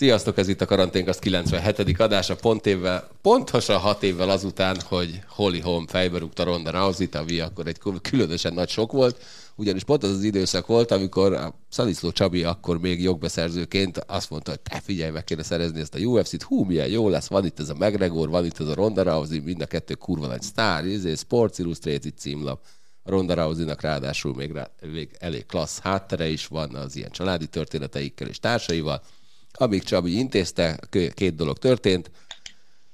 Sziasztok, ez itt a Karanténk, 97. adása, pont évvel, pontosan hat évvel azután, hogy Holly Holm fejbe rúgta Ronda Rousey-t, ami akkor egy különösen nagy sok volt, ugyanis pont az az időszak volt, amikor a Szaliszló Csabi akkor még jogbeszerzőként azt mondta, hogy te figyelj, meg kéne szerezni ezt a UFC-t, hú, milyen jó lesz, van itt ez a McGregor, van itt ez a Ronda Rousey, mind a kettő kurva nagy sztár, izé, Sports Illustrated címlap. A Ronda Rousey-nak ráadásul még, rá, még elég klassz háttere is van az ilyen családi történeteikkel és társaival, amíg Csabi intézte, két dolog történt.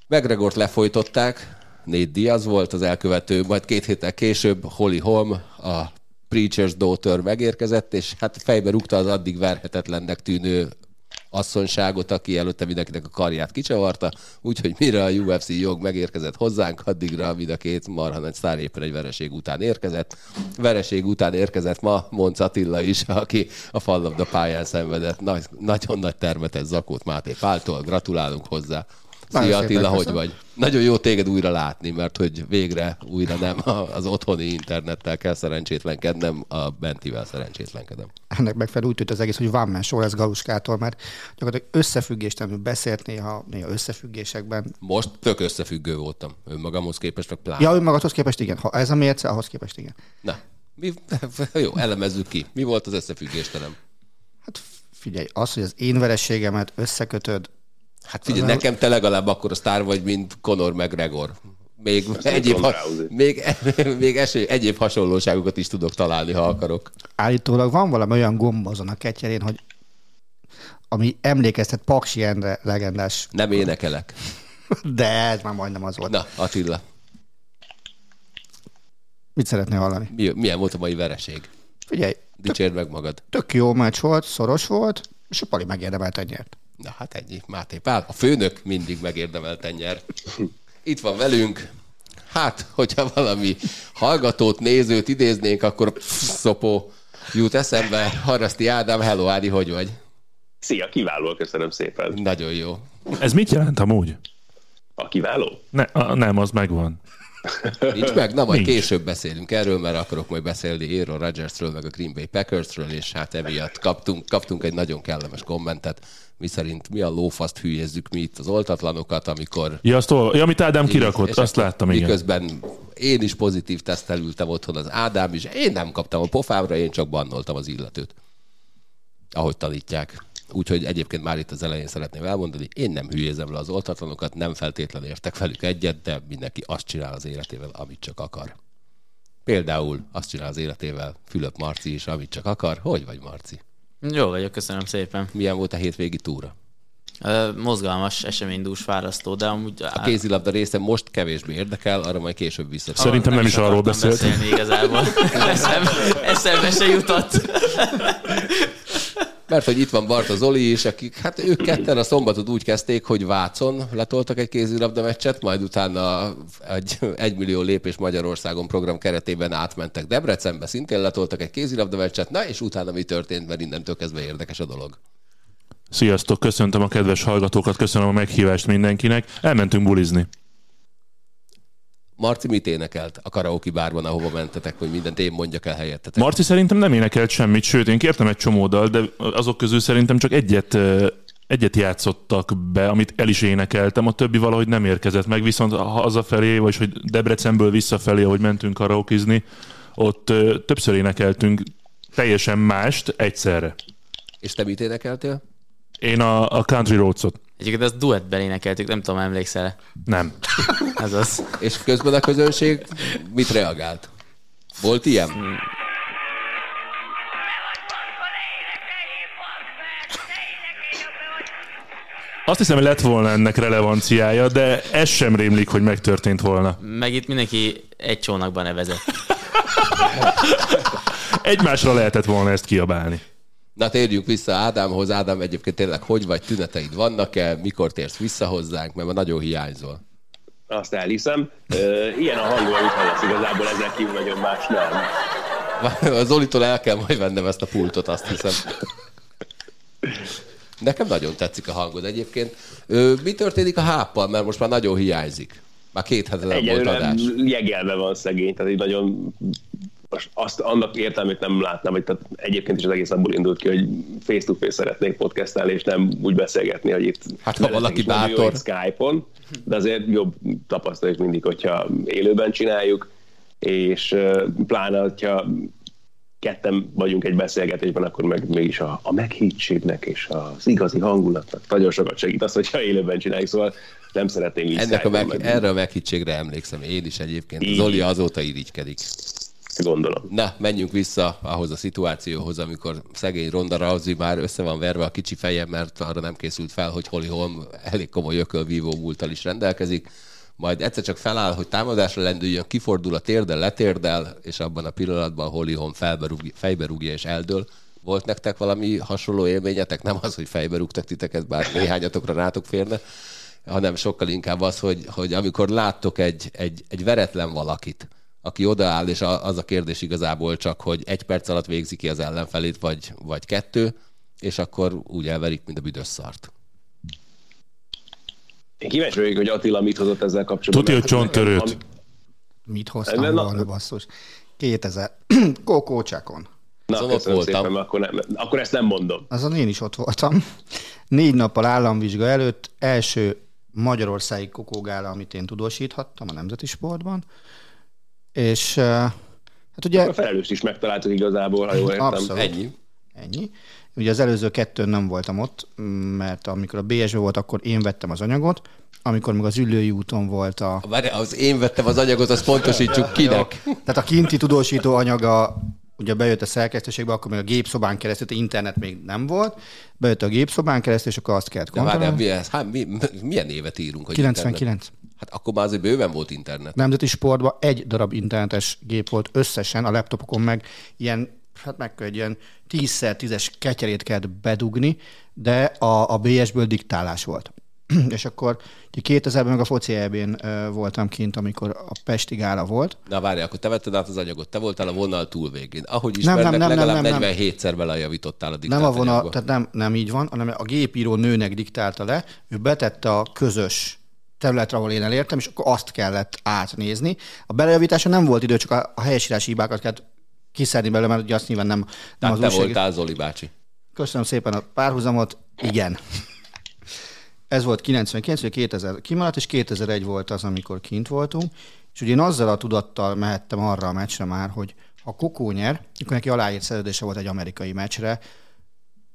McGregort lefolytották, Nate Diaz volt az elkövető, majd két héttel később Holly Holm, a Preacher's Daughter megérkezett, és hát fejbe rúgta az addig verhetetlennek tűnő asszonyságot, aki előtte mindenkinek a karját kicsavarta, úgyhogy mire a UFC jog megérkezett hozzánk, addigra mind a két marha nagy sztár éppen egy vereség után érkezett. Vereség után érkezett ma Monc Attila is, aki a fallabda pályán szenvedett nagy, nagyon nagy termetes Zakót Máté Páltól. Gratulálunk hozzá. Nagyon Szia Attila, hogy vagy? Nagyon jó téged újra látni, mert hogy végre újra nem az otthoni internettel kell szerencsétlenkednem, a bentivel szerencsétlenkedem. Ennek megfelelő úgy tűnt az egész, hogy van más lesz Galuskától, mert gyakorlatilag összefüggéstelenül beszélt néha, néha összefüggésekben. Most tök összefüggő voltam önmagamhoz képest, meg pláne. Ja, önmagadhoz képest igen. Ha ez a mérce, ahhoz képest igen. Na, mi, jó, elemezzük ki. Mi volt az összefüggéstelen? Hát figyelj, az, hogy az én verességemet összekötöd Hát figyelj, nekem te legalább akkor a sztár vagy, mint Conor McGregor. Még egyéb, ha, még, még esély, egyéb hasonlóságokat is tudok találni, ha akarok. Állítólag van valami olyan gomb azon a ketyerén, hogy ami emlékeztet Paksi Endre legendás. Nem énekelek. De ez már majdnem az volt. Na, Attila. Mit szeretnél hallani? Mi, milyen volt a mai vereség? Figyelj. Dicsérd meg magad. Tök jó meccs volt, szoros volt, és a Pali megérdemelten nyert. Na hát ennyi, Máté Pál. A főnök mindig megérdemelten nyer. Itt van velünk. Hát, hogyha valami hallgatót, nézőt idéznénk, akkor szopó jut eszembe. Haraszti Ádám, hello Ádi, hogy vagy? Szia, kiváló, köszönöm szépen. Nagyon jó. Ez mit jelent amúgy? A kiváló? Ne, a, nem, az megvan. Nincs meg? Na, majd Nincs. később beszélünk erről, mert akarok majd beszélni Aaron Rodgersről, meg a Green Bay Packersről, és hát emiatt kaptunk, kaptunk egy nagyon kellemes kommentet mi szerint mi a lófaszt hülyezzük mi itt az oltatlanokat, amikor... Ja, azt, ja amit Ádám kirakott, azt láttam, igen. Miközben én is pozitív tesztel ültem otthon, az Ádám is, én nem kaptam a pofámra, én csak bannoltam az illetőt. Ahogy tanítják. Úgyhogy egyébként már itt az elején szeretném elmondani, én nem hülyézem le az oltatlanokat, nem feltétlenül értek velük egyet, de mindenki azt csinál az életével, amit csak akar. Például azt csinál az életével Fülöp Marci is, amit csak akar. Hogy vagy, Marci? Jó vagyok, köszönöm szépen. Milyen volt a hétvégi túra? Mozgalmas, eseménydús fárasztó, de amúgy... A kézilabda része most kevésbé érdekel, arra majd később vissza. Szerintem nem, nem is arról beszélt. igazából. eszembe, eszembe se jutott. Mert hogy itt van Barta Zoli is, akik, hát ők ketten a szombatot úgy kezdték, hogy Vácon letoltak egy kézilabda meccset, majd utána egy egymillió lépés Magyarországon program keretében átmentek Debrecenbe, szintén letoltak egy kézilabda meccset, na és utána mi történt, mert innentől kezdve érdekes a dolog. Sziasztok, köszöntöm a kedves hallgatókat, köszönöm a meghívást mindenkinek. Elmentünk bulizni. Marci mit énekelt a karaoke bárban, ahova mentetek, hogy mindent én mondjak el helyettetek? Marci szerintem nem énekelt semmit, sőt, én kértem egy csomó dal, de azok közül szerintem csak egyet egyet játszottak be, amit el is énekeltem, a többi valahogy nem érkezett meg, viszont hazafelé, vagy hogy Debrecenből visszafelé, ahogy mentünk karaokizni, ott többször énekeltünk teljesen mást egyszerre. És te mit énekeltél? Én a, a Country Roads-ot. Egyébként ezt duettben énekeltük, nem tudom, emlékszel Nem. Ez az. És közben a közönség mit reagált? Volt ilyen? Hmm. Azt hiszem, hogy lett volna ennek relevanciája, de ez sem rémlik, hogy megtörtént volna. Meg itt mindenki egy csónakban nevezett. Egymásra lehetett volna ezt kiabálni. Na térjünk vissza Ádámhoz. Ádám, egyébként tényleg hogy vagy, tüneteid vannak-e, mikor térsz vissza hozzánk, mert ma nagyon hiányzol. Azt elhiszem. Ilyen a hangom, amit hallasz, igazából ezen kívül nagyon más nem. A Zolitól el kell majd vennem ezt a pultot, azt hiszem. Nekem nagyon tetszik a hangod egyébként. Ö, mi történik a háppal, mert most már nagyon hiányzik. Már két hete nem volt adás. jegelve van szegény, tehát így nagyon most azt, annak értelmét nem látnám, hogy tehát egyébként is az egész abból indult ki, hogy face-to-face szeretnék podcastelni, és nem úgy beszélgetni, hogy itt Hát, ha valaki bátor. Skype-on, de azért jobb tapasztalat mindig, hogyha élőben csináljuk, és pláne, hogyha ketten vagyunk egy beszélgetésben, akkor meg mégis a, a meghítségnek és az igazi hangulatnak nagyon sokat segít az, hogyha élőben csináljuk, szóval nem szeretném így Ennek a meg, meg- erre a meghittségre emlékszem én is egyébként. Így. Zoli azóta irigykedik. Gondolom. Na, menjünk vissza ahhoz a szituációhoz, amikor szegény Ronda Rousey már össze van verve a kicsi feje, mert arra nem készült fel, hogy Holly Holm elég komoly ökölvívó múltal is rendelkezik. Majd egyszer csak feláll, hogy támadásra lendüljön, kifordul a térdel, letérdel, és abban a pillanatban Holly Holm felberúg, fejbe rúgja és eldől. Volt nektek valami hasonló élményetek? Nem az, hogy fejbe rúgtak titeket, bár néhányatokra rátok férne, hanem sokkal inkább az, hogy, hogy amikor láttok egy, egy, egy veretlen valakit, aki odaáll, és a- az a kérdés igazából csak, hogy egy perc alatt végzi ki az ellenfelét, vagy, vagy kettő, és akkor úgy elverik, mint a büdös szart. Én kíváncsi vagyok, hogy Attila mit hozott ezzel kapcsolatban. Tudja, hogy mert csonttörőt. ami- Mit hoztam Na- volna, basszus? 2000. Kókócsákon. Na, köszönöm ott voltam. szépen, akkor, nem, akkor ezt nem mondom. Azon én is ott voltam. Négy nappal államvizsga előtt első Magyarországi kokógála, amit én tudósíthattam a Nemzeti Sportban. És hát ugye A felelőst is megtaláltuk igazából, ha jól értem. Abszolút. Ennyi. ennyi. Ugye az előző kettőn nem voltam ott, mert amikor a BSV volt, akkor én vettem az anyagot, amikor még az Üllői úton volt a, Várj, az én vettem az anyagot, azt pontosítsuk kinek. Tehát a kinti tudósító anyaga ugye bejött a szerkesztőségbe, akkor még a gépszobán keresztül, tehát internet még nem volt, bejött a gépszobán keresztül, és akkor azt kellett De várjál, kontrollálni. mi ez? Hát, mi, milyen évet írunk? Hogy 99. Internet? Hát akkor már azért bőven volt internet. Nemzeti sportban egy darab internetes gép volt összesen, a laptopokon meg ilyen, hát meg egy ilyen 10x10-es ketyerét kellett bedugni, de a, a BS-ből diktálás volt. és akkor ugye 2000-ben meg a foci EB-n voltam kint, amikor a Pesti gála volt, Na várj, akkor te vetted át az anyagot, te voltál a vonal túlvégén. Ahogy Nem, ismernek, nem, nem, legalább nem, nem. 47-szer belejavítottál a diktált Nem a vonal, anyagba. tehát nem, nem így van, hanem a gépíró nőnek diktálta le, ő betette a közös területre, ahol én elértem, és akkor azt kellett átnézni. A belejavítása nem volt idő, csak a, a helyesírási hibákat kellett kiszedni belőle, mert ugye azt nyilván nem, nem Tehát az te újság... voltál Zoli bácsi. Köszönöm szépen a párhuzamot. Igen. Ez volt 99, ugye 2000 kimaradt, és 2001 volt az, amikor kint voltunk. És ugye én azzal a tudattal mehettem arra a meccsre már, hogy ha Kokó nyer, akkor neki aláírt szerződése volt egy amerikai meccsre,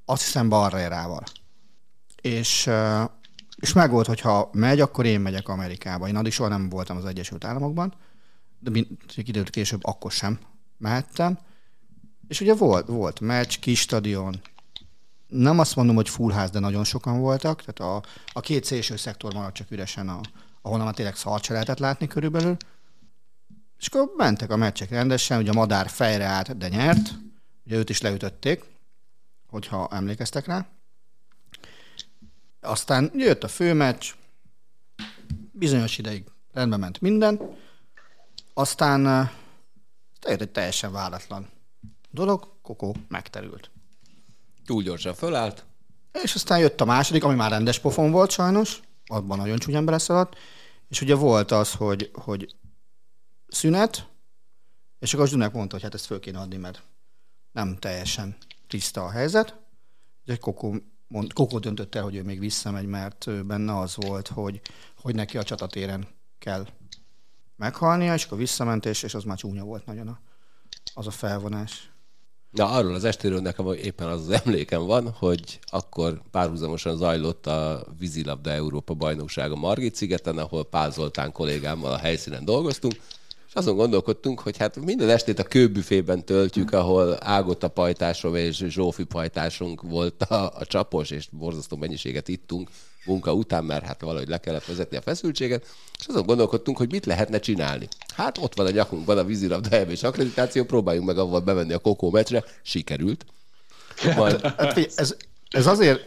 azt hiszem Barrerával. És, és meg volt, hogy ha megy, akkor én megyek Amerikába. Én addig soha nem voltam az Egyesült Államokban, de mint időt később akkor sem mehettem. És ugye volt, volt meccs, kis stadion, nem azt mondom, hogy full ház, de nagyon sokan voltak, tehát a, a két szélső szektor maradt csak üresen, a, ahol már tényleg szart lehetett látni körülbelül. És akkor mentek a meccsek rendesen, ugye a Madár fejre állt, de nyert, ugye őt is leütötték, hogyha emlékeztek rá. Aztán jött a főmeccs, bizonyos ideig rendben ment minden, aztán eh, eljött egy teljesen váratlan dolog, Kokó megterült. Túl gyorsan fölállt. És aztán jött a második, ami már rendes pofon volt sajnos, abban nagyon csúnyán beleszaladt, és ugye volt az, hogy, hogy szünet, és akkor a Zsunek mondta, hogy hát ezt föl kéne adni, mert nem teljesen tiszta a helyzet. De Kokó, mond, Kokó döntött el, hogy ő még visszamegy, mert benne az volt, hogy, hogy neki a csatatéren kell meghalnia, és akkor visszament, és, és az már csúnya volt nagyon a, az a felvonás. Na, arról az estéről nekem éppen az az emlékem van, hogy akkor párhuzamosan zajlott a vízilabda Európa bajnoksága Margit szigeten, ahol Pál Zoltán kollégámmal a helyszínen dolgoztunk, És azon gondolkodtunk, hogy hát minden estét a kőbüfében töltjük, ahol Ágota pajtásom és Zsófi pajtásunk volt a, a csapos, és borzasztó mennyiséget ittunk munka után, mert hát valahogy le kellett vezetni a feszültséget, és azon gondolkodtunk, hogy mit lehetne csinálni. Hát ott van a nyakunkban a vízilabda EB és akkreditáció, próbáljunk meg avval bevenni a kokó meccsre, sikerült. Majd Hát figyelj, ez, ez azért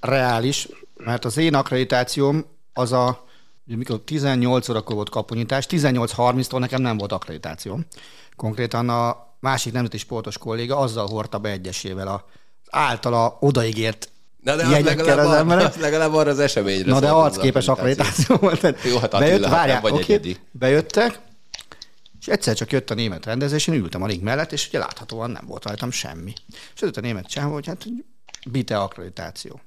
reális, mert az én akkreditációm az a, ugye mikor 18 órakor volt kapunyítás, 18.30-tól nekem nem volt akkreditációm. Konkrétan a másik nemzeti sportos kolléga azzal hordta be egyesével a általa odaígért Na de az jegyekkel legalább, az az emberek. az legalább arra az eseményre Na de az arcképes akkreditáció volt. Jó, hát Attila, bejött, hát nem várjál, vagy oké, egyedi. bejöttek, és egyszer csak jött a német rendezés, én ültem a ring mellett, és ugye láthatóan nem volt rajtam semmi. És jött a német csávó, hogy hát bite akkreditáció.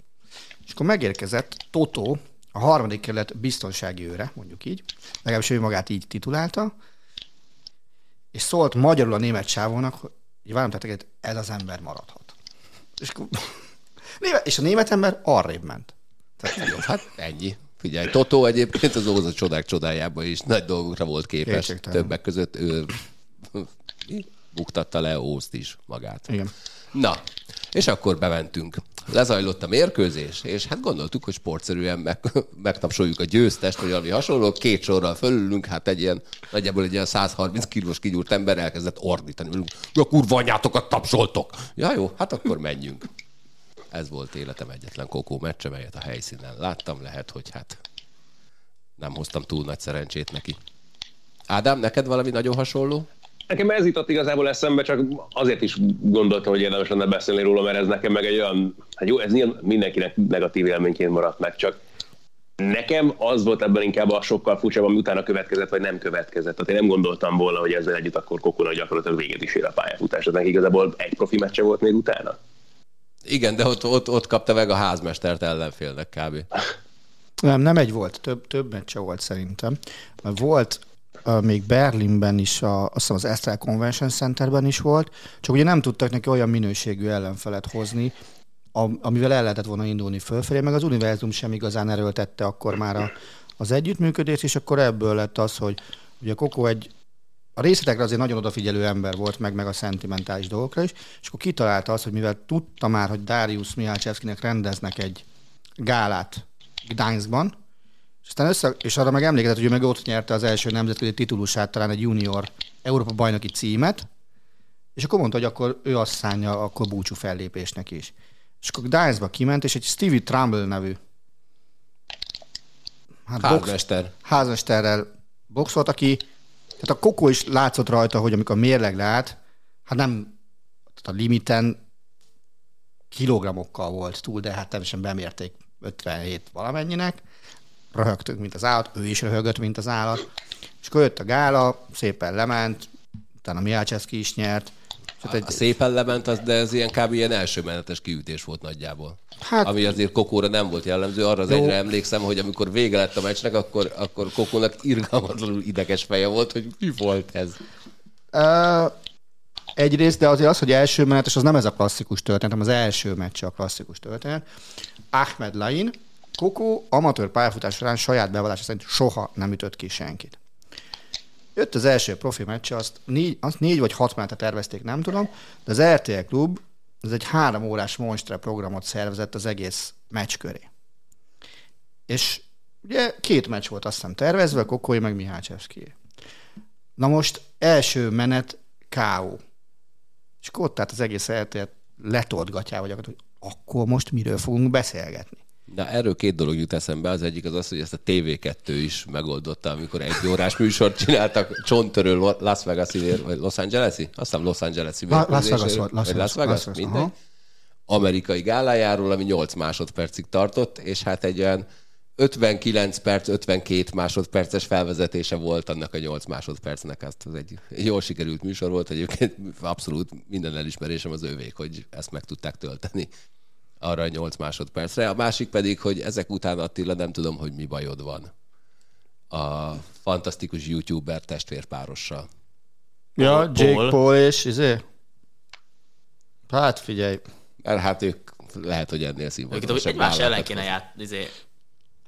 És akkor megérkezett Totó, a harmadik kerület biztonsági őre, mondjuk így, legalábbis ő magát így titulálta, és szólt magyarul a német csávónak, hogy várom, tehát ez az ember maradhat. És, akkor, és a német ember arrébb ment. Tehát, Jó, hát ennyi. Figyelj, Totó egyébként az Óza csodák csodájában is nagy dolgokra volt képes. Kétségtelen. Többek között ő buktatta le Ózt is magát. Igen. Na, és akkor bementünk. Lezajlott a mérkőzés, és hát gondoltuk, hogy sportszerűen meg, megtapsoljuk a győztest, vagy valami hasonló. Két sorral fölülünk, hát egy ilyen, nagyjából egy ilyen 130 kilós kigyúrt ember elkezdett ordítani. Ja, kurva anyátokat tapsoltok! Ja, jó, hát akkor menjünk. Ez volt életem egyetlen kokó meccse, melyet a helyszínen láttam. Lehet, hogy hát nem hoztam túl nagy szerencsét neki. Ádám, neked valami nagyon hasonló? Nekem ez jutott igazából eszembe, csak azért is gondoltam, hogy érdemes lenne beszélni róla, mert ez nekem meg egy olyan, hát jó, ez mindenkinek negatív élményként maradt meg, csak nekem az volt ebben inkább a sokkal furcsább, ami utána következett, vagy nem következett. Tehát én nem gondoltam volna, hogy ezzel együtt akkor Kokónak gyakorlatilag véget is ér a pályafutás. Tehát igazából egy profi meccse volt még utána. Igen, de ott, ott, ott kapta meg a házmestert ellenfélnek kb. Nem, nem egy volt, több, több meccse volt szerintem. Mert volt még Berlinben is, a, azt hiszem az Estel Convention Centerben is volt, csak ugye nem tudtak neki olyan minőségű ellenfelet hozni, am- amivel el lehetett volna indulni fölfelé, meg az univerzum sem igazán erőltette akkor már a, az együttműködést, és akkor ebből lett az, hogy ugye Koko egy a részletekre azért nagyon odafigyelő ember volt, meg, meg a szentimentális dolgokra is, és akkor kitalálta azt, hogy mivel tudta már, hogy Darius Mihalcsevszkinek rendeznek egy gálát Gdańskban, aztán össze, és arra meg emlékezett, hogy ő meg ott nyerte az első nemzetközi titulusát, talán egy junior Európa bajnoki címet, és akkor mondta, hogy akkor ő azt szánja akkor búcsú fellépésnek is. És akkor Gdańskba kiment, és egy Stevie Trumbull nevű hát box, Házmester. házmesterrel boxolt, aki, tehát a Kokó is látszott rajta, hogy amikor mérleg lát, hát nem tehát a limiten kilogramokkal volt túl, de hát természetesen bemérték 57 valamennyinek, röhögtünk, mint az állat, ő is röhögött, mint az állat, és akkor jött a gála, szépen lement, utána Mihácseszki is nyert, hát A egy, szépen lement, az, de ez ilyen kb. ilyen első menetes kiütés volt nagyjából. Hát- Ami azért Kokóra nem volt jellemző. Arra az Jó. egyre emlékszem, hogy amikor vége lett a meccsnek, akkor, akkor Kokónak irgalmatlanul ideges feje volt, hogy mi volt ez. Uh, egyrészt, de azért az, hogy első menetes, az nem ez a klasszikus történet, hanem az első meccse a klasszikus történet. Ahmed Lain, Koko amatőr pályafutás során saját bevallása szerint soha nem ütött ki senkit. Jött az első profi meccse, azt négy, azt négy vagy hat menetet tervezték, nem tudom, de az RTL klub ez egy három órás monstre programot szervezett az egész meccs köré. És ugye két meccs volt azt hiszem tervezve, Kokói meg Mihácsevszki. Na most első menet K.O. És akkor ott állt az egész eltért letolt gatyával, hogy akkor most miről fogunk beszélgetni. Na, erről két dolog jut eszembe. Az egyik az az, hogy ezt a TV2 is megoldotta, amikor egy órás műsort csináltak csontörő Las vegas vagy Los Angeles-i? Azt hiszem Los Angeles-i La- Las. Vegas volt, Las Vegas, Las Vegas, Las Vegas, mindegy. aha. Amerikai gálájáról, ami 8 másodpercig tartott, és hát egy olyan 59 perc, 52 másodperces felvezetése volt annak a 8 másodpercnek. Azt az egy jól sikerült műsor volt, egyébként abszolút minden elismerésem az övék, hogy ezt meg tudták tölteni arra a 8 másodpercre. A másik pedig, hogy ezek után Attila nem tudom, hogy mi bajod van a fantasztikus youtuber testvérpárossal. Ja, Paul. Jake Paul és izé? Hát figyelj, Mert hát ők lehet, hogy ennél színvonalasabb egymás ellen kéne ját, izé,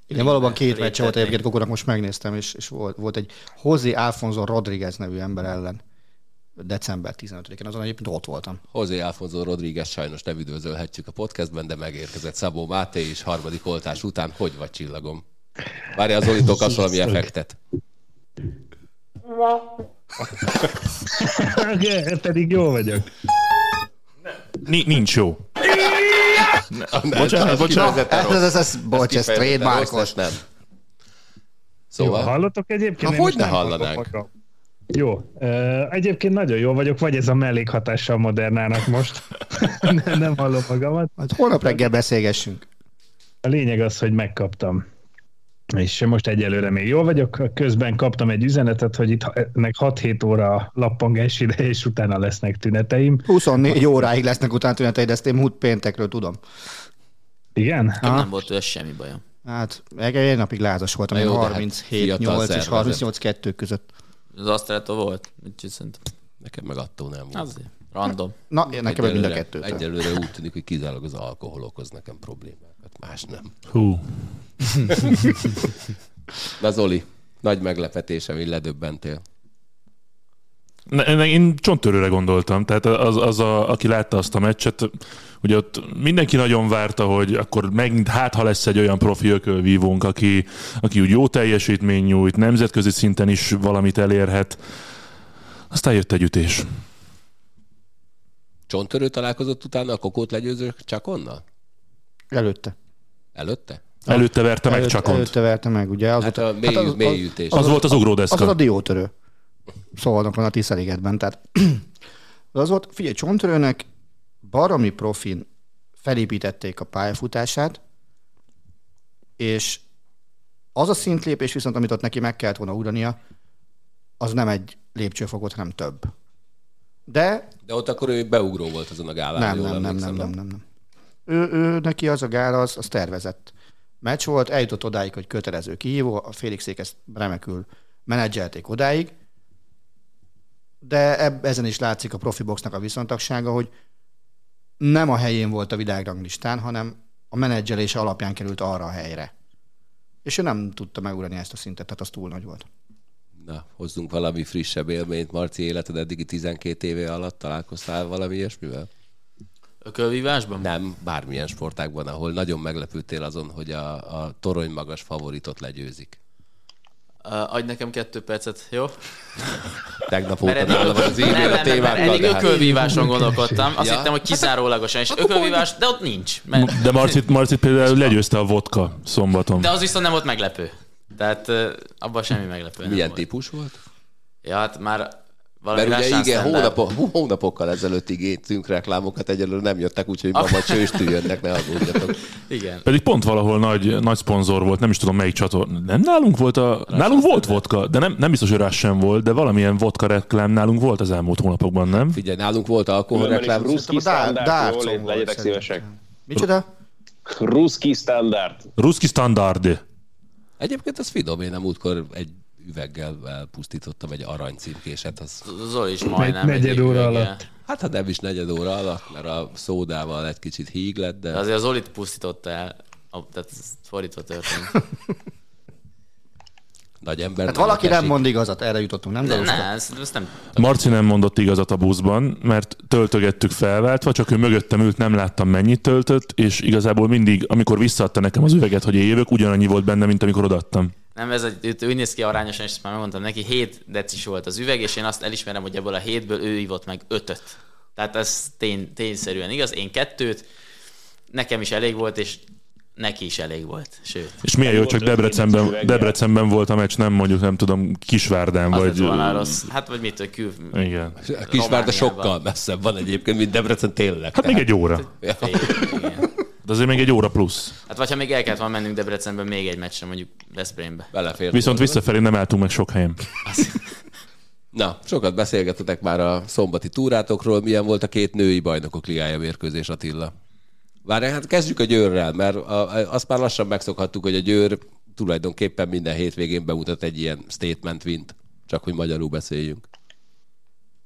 Igen, valóban két meccs volt egyébként Kokónak, most megnéztem, és, és volt, volt egy José Alfonso Rodriguez nevű ember ellen december 15-én, azon egyébként ott voltam. José Alfonso Rodríguez sajnos nem üdvözölhetjük a podcastben, de megérkezett Szabó Máté is harmadik oltás után. Hogy vagy csillagom? Várja az Zolitól kapsz valami effektet. Pedig jó vagyok. Ni- nincs jó. Bocsánat, bocsánat. Ez, ez, ez, ez bocs, ez trademarkos. Nem. Jó, Szóval, hallotok egyébként? Ha hogy ne hallanánk? magam. Jó. Egyébként nagyon jó vagyok, vagy ez a mellékhatása a Modernának most. nem, nem hallom magamat. Hát holnap reggel beszélgessünk. A lényeg az, hogy megkaptam. És most egyelőre még jól vagyok. Közben kaptam egy üzenetet, hogy itt ennek 6-7 óra lappangás ideje, és utána lesznek tüneteim. 24 óráig lesznek utána tüneteid, ezt én múlt péntekről tudom. Igen? Nekem nem volt olyan semmi bajom. Hát egy napig lázas voltam, én jó, de hát 37 fiatal 8 és szervezet. 38 2 között. Az Asztrától volt? Úgyhogy szerintem nekem meg attól nem volt. azért. Random. Na, én nekem mind a Egyelőre- kettőtől. Egyelőre úgy tűnik, hogy kizárólag az alkohol okoz nekem problémákat, más nem. Hú. Na Zoli, nagy meglepetés, ami ledöbbentél. Én csonttörőre gondoltam, tehát az, az a, aki látta azt a meccset, ugye ott mindenki nagyon várta, hogy akkor megint hát, ha lesz egy olyan profi ökölvívónk, aki, aki úgy jó teljesítmény nyújt, nemzetközi szinten is valamit elérhet. Aztán jött egy ütés. Csontörő találkozott utána a kokót legyőző Csakonnal? Előtte. Előtte? Előtte verte meg Csakont. előtte verte meg, ugye? Az, Hát volt- a mély, az- mély ütés. Az volt az Az ugródeszka. az a diótörő. Szólnak van a Tiszeligetben. Tehát az volt, figyelj, Csontörőnek baromi profin felépítették a pályafutását, és az a szintlépés viszont, amit ott neki meg kellett volna ugrania, az nem egy lépcsőfokot, hanem több. De De ott akkor ő beugró volt azon a gálán. nem, nem, nem, nem, nem, nem, nem. Ő, ő, neki az a gála, az, az tervezett meccs volt, eljutott odáig, hogy kötelező kihívó, a Félixék ezt remekül menedzselték odáig, de eb, ezen is látszik a profi boxnak a viszontagsága, hogy nem a helyén volt a világranglistán, hanem a menedzselése alapján került arra a helyre. És ő nem tudta megugrani ezt a szintet, tehát az túl nagy volt. Na, hozzunk valami frissebb élményt. Marci, életed eddigi 12 éve alatt találkoztál valami ilyesmivel? Ökölvívásban? Nem, bármilyen sportágban, ahol nagyon meglepődtél azon, hogy a, a torony magas favoritot legyőzik. Uh, adj nekem kettő percet, jó? Tegnap óta nálam van az e-mail nem, a témákkal, eddig hát... ökölvíváson gondolkodtam. Azt Ja. hittem, hogy kizárólagosan, és ökölvívás, de ott nincs. Mert, De Marcit, Marcit például legyőzte a vodka szombaton. de az viszont nem volt meglepő. Tehát uh, abban semmi meglepő nem Milyen volt. típus volt? Ja, hát már valami Mert ugye igen, hónapok, hónapokkal ezelőtt ígértünk reklámokat, egyelőre nem jöttek, úgyhogy ma majd csőstű jönnek, ne aggódjatok. Igen. Pedig pont valahol nagy, nagy szponzor volt, nem is tudom melyik csatorna. Nem nálunk volt a... Nálunk volt vodka, de nem, nem biztos, hogy rá sem volt, de valamilyen vodka reklám nálunk volt az elmúlt hónapokban, nem? Figyelj, nálunk volt alkoholreklám, Ruszki Szerintem a Dár- standard, legyetek szívesek. Micsoda? Ruszki standard. Ruszki standard. Egyébként az finom, én nem útkor egy üveggel elpusztítottam egy aranycímkéset. Az, Zoli is majdnem. Negyed egy óra üveggel. alatt. hát ha nem is negyed óra alatt, mert a szódával egy kicsit híg lett, de De azért az Zolit pusztította el. Ó, Tehát ez fordítva történt. nagy ember. Hát valaki nem mond igazat, erre jutottunk, nem? De ne, ezt, ezt nem... Marci nem mondott igazat a buszban, mert töltögettük felváltva, csak ő mögöttem ült, nem láttam mennyit töltött, és igazából mindig, amikor visszaadta nekem az üveget, hogy én jövök, ugyanannyi volt benne, mint amikor odaadtam. Nem, ez egy, úgy néz ki arányosan, és ezt már megmondtam neki, 7 decis volt az üveg, és én azt elismerem, hogy ebből a hétből ő ivott meg ötöt. Tehát ez tény, tényszerűen igaz. Én kettőt, nekem is elég volt, és neki is elég volt. Sőt, És milyen jó, csak Debrecenben. Debrecenben volt a meccs, nem mondjuk, nem tudom, Kisvárdán, az vagy... volna rossz. Hát vagy mit, hogy kül... Igen. A Kisvárda sokkal messzebb van egyébként, mint Debrecen tényleg. Hát még egy óra. Ja. Fél, igen. De azért még egy óra plusz. Hát vagy ha még el kellett volna mennünk Debrecenben még egy meccsre, mondjuk Veszprémbe. Belefér. Viszont visszafelé nem álltunk meg sok helyen. Na, sokat beszélgetetek már a szombati túrátokról. Milyen volt a két női bajnokok ligája mérkőzés, Attila? Várj, hát kezdjük a győrrel, mert a, azt már lassan megszokhattuk, hogy a győr tulajdonképpen minden hétvégén bemutat egy ilyen statement wint, csak hogy magyarul beszéljünk.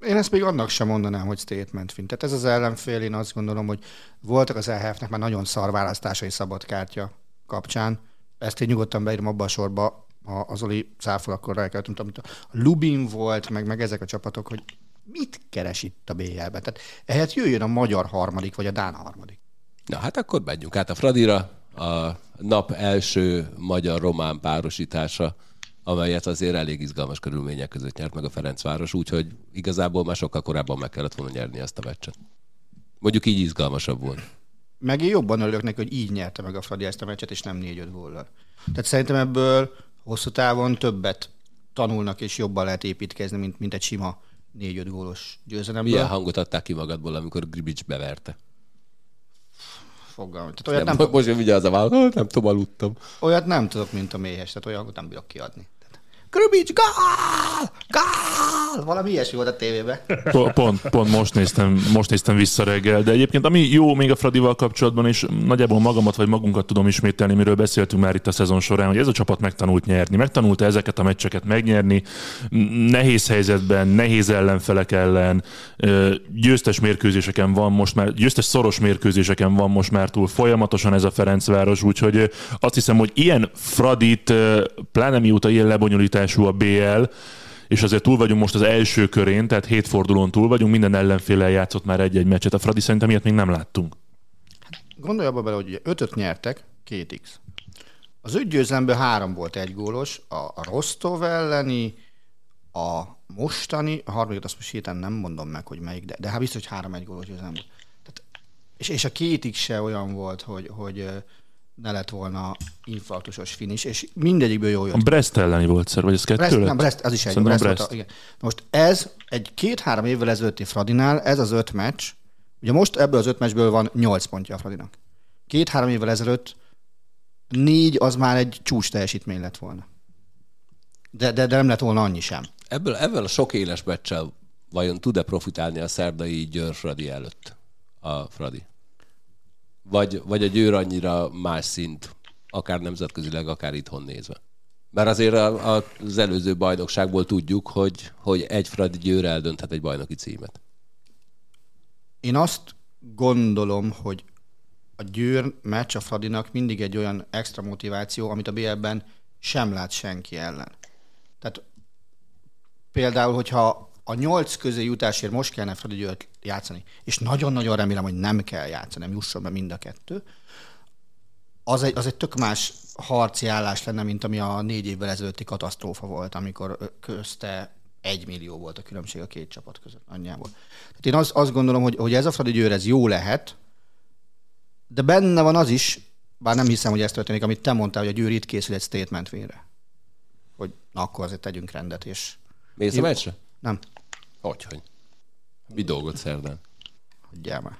Én ezt még annak sem mondanám, hogy statement fin. Tehát ez az ellenfél, én azt gondolom, hogy voltak az EHF-nek már nagyon szar választásai szabadkártya kapcsán. ezt én nyugodtan beírom abba a sorba, ha az Oli cáfol, akkor rákeltünk, amit a Lubin volt, meg, meg ezek a csapatok, hogy mit keres itt a BL-ben. Tehát ehhez jöjjön a magyar harmadik, vagy a Dán harmadik. Na hát akkor menjünk át a Fradira, a nap első magyar-román párosítása, amelyet azért elég izgalmas körülmények között nyert meg a Ferencváros, úgyhogy igazából már sokkal korábban meg kellett volna nyerni ezt a meccset. Mondjuk így izgalmasabb volt. Meg én jobban örülök neki, hogy így nyerte meg a Fradi ezt a meccset, és nem 4-5 góllal. Tehát szerintem ebből hosszú távon többet tanulnak, és jobban lehet építkezni, mint, mint egy sima 4-5 gólos győzelemből. Milyen hangot adták ki magadból, amikor Gribics beverte? Fogalmam. Tehát olyat Nem, nem, most az a válasz, nem tudom, aludtam. olyat nem tudok, mint a méhes, tehát olyan nem bírok kiadni. Grubics, gál! Gál! Valami ilyesmi volt a tévében. Po- Pont, pont most, néztem, most néztem vissza reggel, de egyébként ami jó még a Fradival kapcsolatban, és nagyjából magamat vagy magunkat tudom ismételni, miről beszéltünk már itt a szezon során, hogy ez a csapat megtanult nyerni, megtanulta ezeket a meccseket megnyerni, nehéz helyzetben, nehéz ellenfelek ellen, győztes mérkőzéseken van most már, győztes szoros mérkőzéseken van most már túl folyamatosan ez a Ferencváros, úgyhogy azt hiszem, hogy ilyen Fradit, pláne mióta ilyen lebonyolítású a BL, és azért túl vagyunk most az első körén, tehát hét fordulón túl vagyunk, minden ellenféllel játszott már egy-egy meccset. A Fradi szerintem ilyet még nem láttunk. Gondolj abba bele, hogy ugye ötöt nyertek, két X. Az öt győzelemből három volt egy gólos, a, Rostov elleni, a mostani, a harmadikat azt most héten nem mondom meg, hogy melyik, de, de hát biztos, hogy három egy gólos győzelem volt. Tehát, és, és a két X se olyan volt, hogy, hogy ö, ne lett volna infarktusos finish, és mindegyikből jó jött. A Brest elleni volt szer, vagy ez kettő Brest, lett? nem, Brest, az is egy. Brest. Brest. Volt a, igen. Most ez egy két-három évvel ezelőtti Fradinál, ez az öt meccs, ugye most ebből az öt meccsből van nyolc pontja a Fradinak. Két-három évvel ezelőtt négy az már egy csúcs teljesítmény lett volna. De, de, de nem lett volna annyi sem. Ebből, ebből a sok éles meccsel vajon tud-e profitálni a szerdai Győr Fradi előtt a Fradi? Vagy, vagy a Győr annyira más szint, akár nemzetközileg, akár itthon nézve? Mert azért a, a, az előző bajnokságból tudjuk, hogy, hogy egy Fradi Győr eldönthet egy bajnoki címet. Én azt gondolom, hogy a Győr meccs a Fradinak mindig egy olyan extra motiváció, amit a BL-ben sem lát senki ellen. Tehát például, hogyha a nyolc közé jutásért most kellene Fradi Győrt játszani, és nagyon-nagyon remélem, hogy nem kell játszani, nem jusson be mind a kettő, az egy, az egy tök más harci állás lenne, mint ami a négy évvel ezelőtti katasztrófa volt, amikor közte egy millió volt a különbség a két csapat között annyiából. Tehát én azt, azt gondolom, hogy, hogy ez a Fradi Győr, ez jó lehet, de benne van az is, bár nem hiszem, hogy ez történik, amit te mondtál, hogy a Győr itt készül egy statement vére. Hogy na akkor azért tegyünk rendet, és Mész a meccsre? Nem, Hogyhogy. Mi dolgot szerdán? hagyjál már.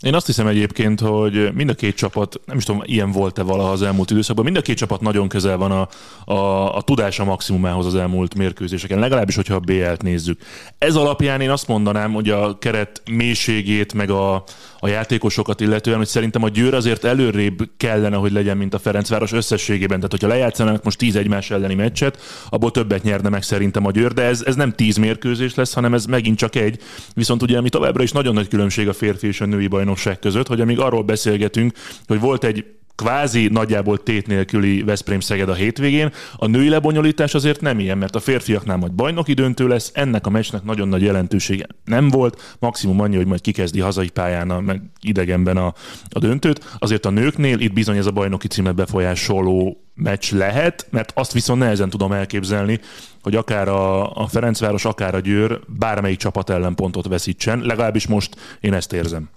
Én azt hiszem egyébként, hogy mind a két csapat, nem is tudom, ilyen volt-e valaha az elmúlt időszakban, mind a két csapat nagyon közel van a, a, a tudása maximumához az elmúlt mérkőzéseken, legalábbis, hogyha a BL-t nézzük. Ez alapján én azt mondanám, hogy a keret mélységét, meg a, a játékosokat illetően, hogy szerintem a Győr azért előrébb kellene, hogy legyen, mint a Ferencváros összességében. Tehát, hogyha lejátszanak most 10 egymás elleni meccset, abból többet nyerne meg szerintem a Győr, de ez, ez nem 10 mérkőzés lesz, hanem ez megint csak egy. Viszont ugye, ami továbbra is nagyon nagy különbség a férfi és a női bajnokság között, hogy amíg arról beszélgetünk, hogy volt egy kvázi nagyjából tét nélküli Veszprém Szeged a hétvégén. A női lebonyolítás azért nem ilyen, mert a férfiaknál majd bajnoki döntő lesz, ennek a meccsnek nagyon nagy jelentősége nem volt, maximum annyi, hogy majd kikezdi hazai pályán, a, meg idegenben a, a döntőt. Azért a nőknél itt bizony ez a bajnoki címet befolyásoló meccs lehet, mert azt viszont nehezen tudom elképzelni, hogy akár a, a Ferencváros, akár a Győr bármelyik csapat ellen pontot veszítsen, legalábbis most én ezt érzem.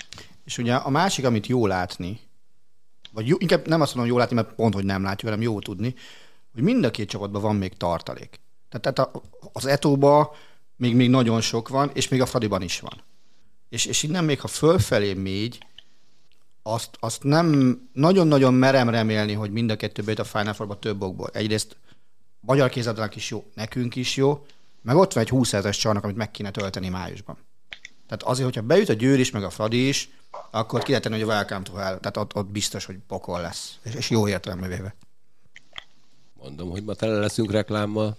És ugye a másik, amit jó látni, vagy jó, inkább nem azt mondom, jó látni, mert pont, hogy nem látja, hanem jó tudni, hogy mind a két csapatban van még tartalék. Tehát, tehát a, az Etóba még, még nagyon sok van, és még a Fradiban is van. És, és innen még, ha fölfelé megy, azt, azt nem nagyon-nagyon merem remélni, hogy mind a kettő bejut a Final Four-ba több okból. Egyrészt magyar kézabdának is jó, nekünk is jó, meg ott van egy 20 ezeres csarnak, amit meg kéne tölteni májusban. Tehát azért, hogyha bejut a Győr is, meg a Fradi is, akkor ki lehet hogy a welcome to hell. Tehát ott, ott biztos, hogy pokol lesz. És, és jó értelembe véve. Mondom, hogy ma tele leszünk reklámmal.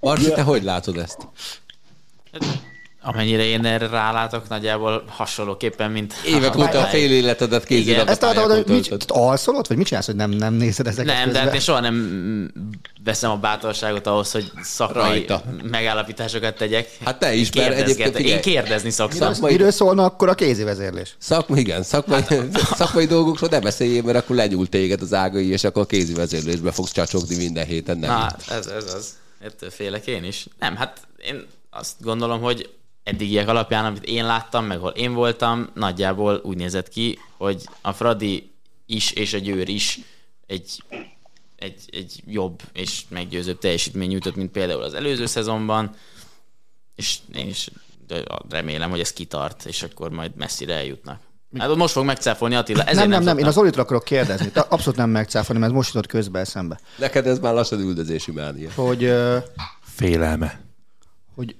Marci, te hogy látod ezt? Amennyire én erre rálátok, nagyjából hasonlóképpen, mint... Évek óta a fél életedet kézilabda Ezt találtam, hogy mit, alszol ott, vagy mit csinálsz, hogy nem, nem nézed ezeket Nem, de közben? hát én soha nem veszem a bátorságot ahhoz, hogy szakmai Rajta. megállapításokat tegyek. Hát te is, mert egyébként Én figyelj. kérdezni szoktam. Miről, szakmai- miről szólna akkor a kézi vezérlés? Szakma, igen, szakmai, Hát- szakmai dolgokról ne beszéljél, mert akkor lenyúl téged az ágai, és akkor a kézi vezérlésbe fogsz csacsogni minden héten. Nem. Na, hát ez, ez az. Ettől félek én is. Nem, hát én azt gondolom, hogy eddigiek alapján, amit én láttam, meg hol én voltam, nagyjából úgy nézett ki, hogy a Fradi is és a Győr is egy, egy, egy jobb és meggyőzőbb teljesítmény nyújtott, mint például az előző szezonban, és én is de remélem, hogy ez kitart, és akkor majd messzire eljutnak. Hát most fog megcáfolni Attila, ezért nem, nem, nem, én az. Olitról akarok kérdezni. Abszolút nem megcáfolni, mert ez most jutott közbe eszembe. Neked ez már lassan üldözési mánia. Hogy, ö, Félelme. hogy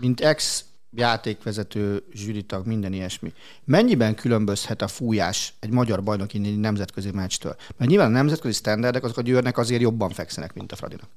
mint ex játékvezető, zsűritag, minden ilyesmi. Mennyiben különbözhet a fújás egy magyar bajnoki nemzetközi meccstől? Mert nyilván a nemzetközi standardek azok a győrnek azért jobban fekszenek, mint a Fradinak.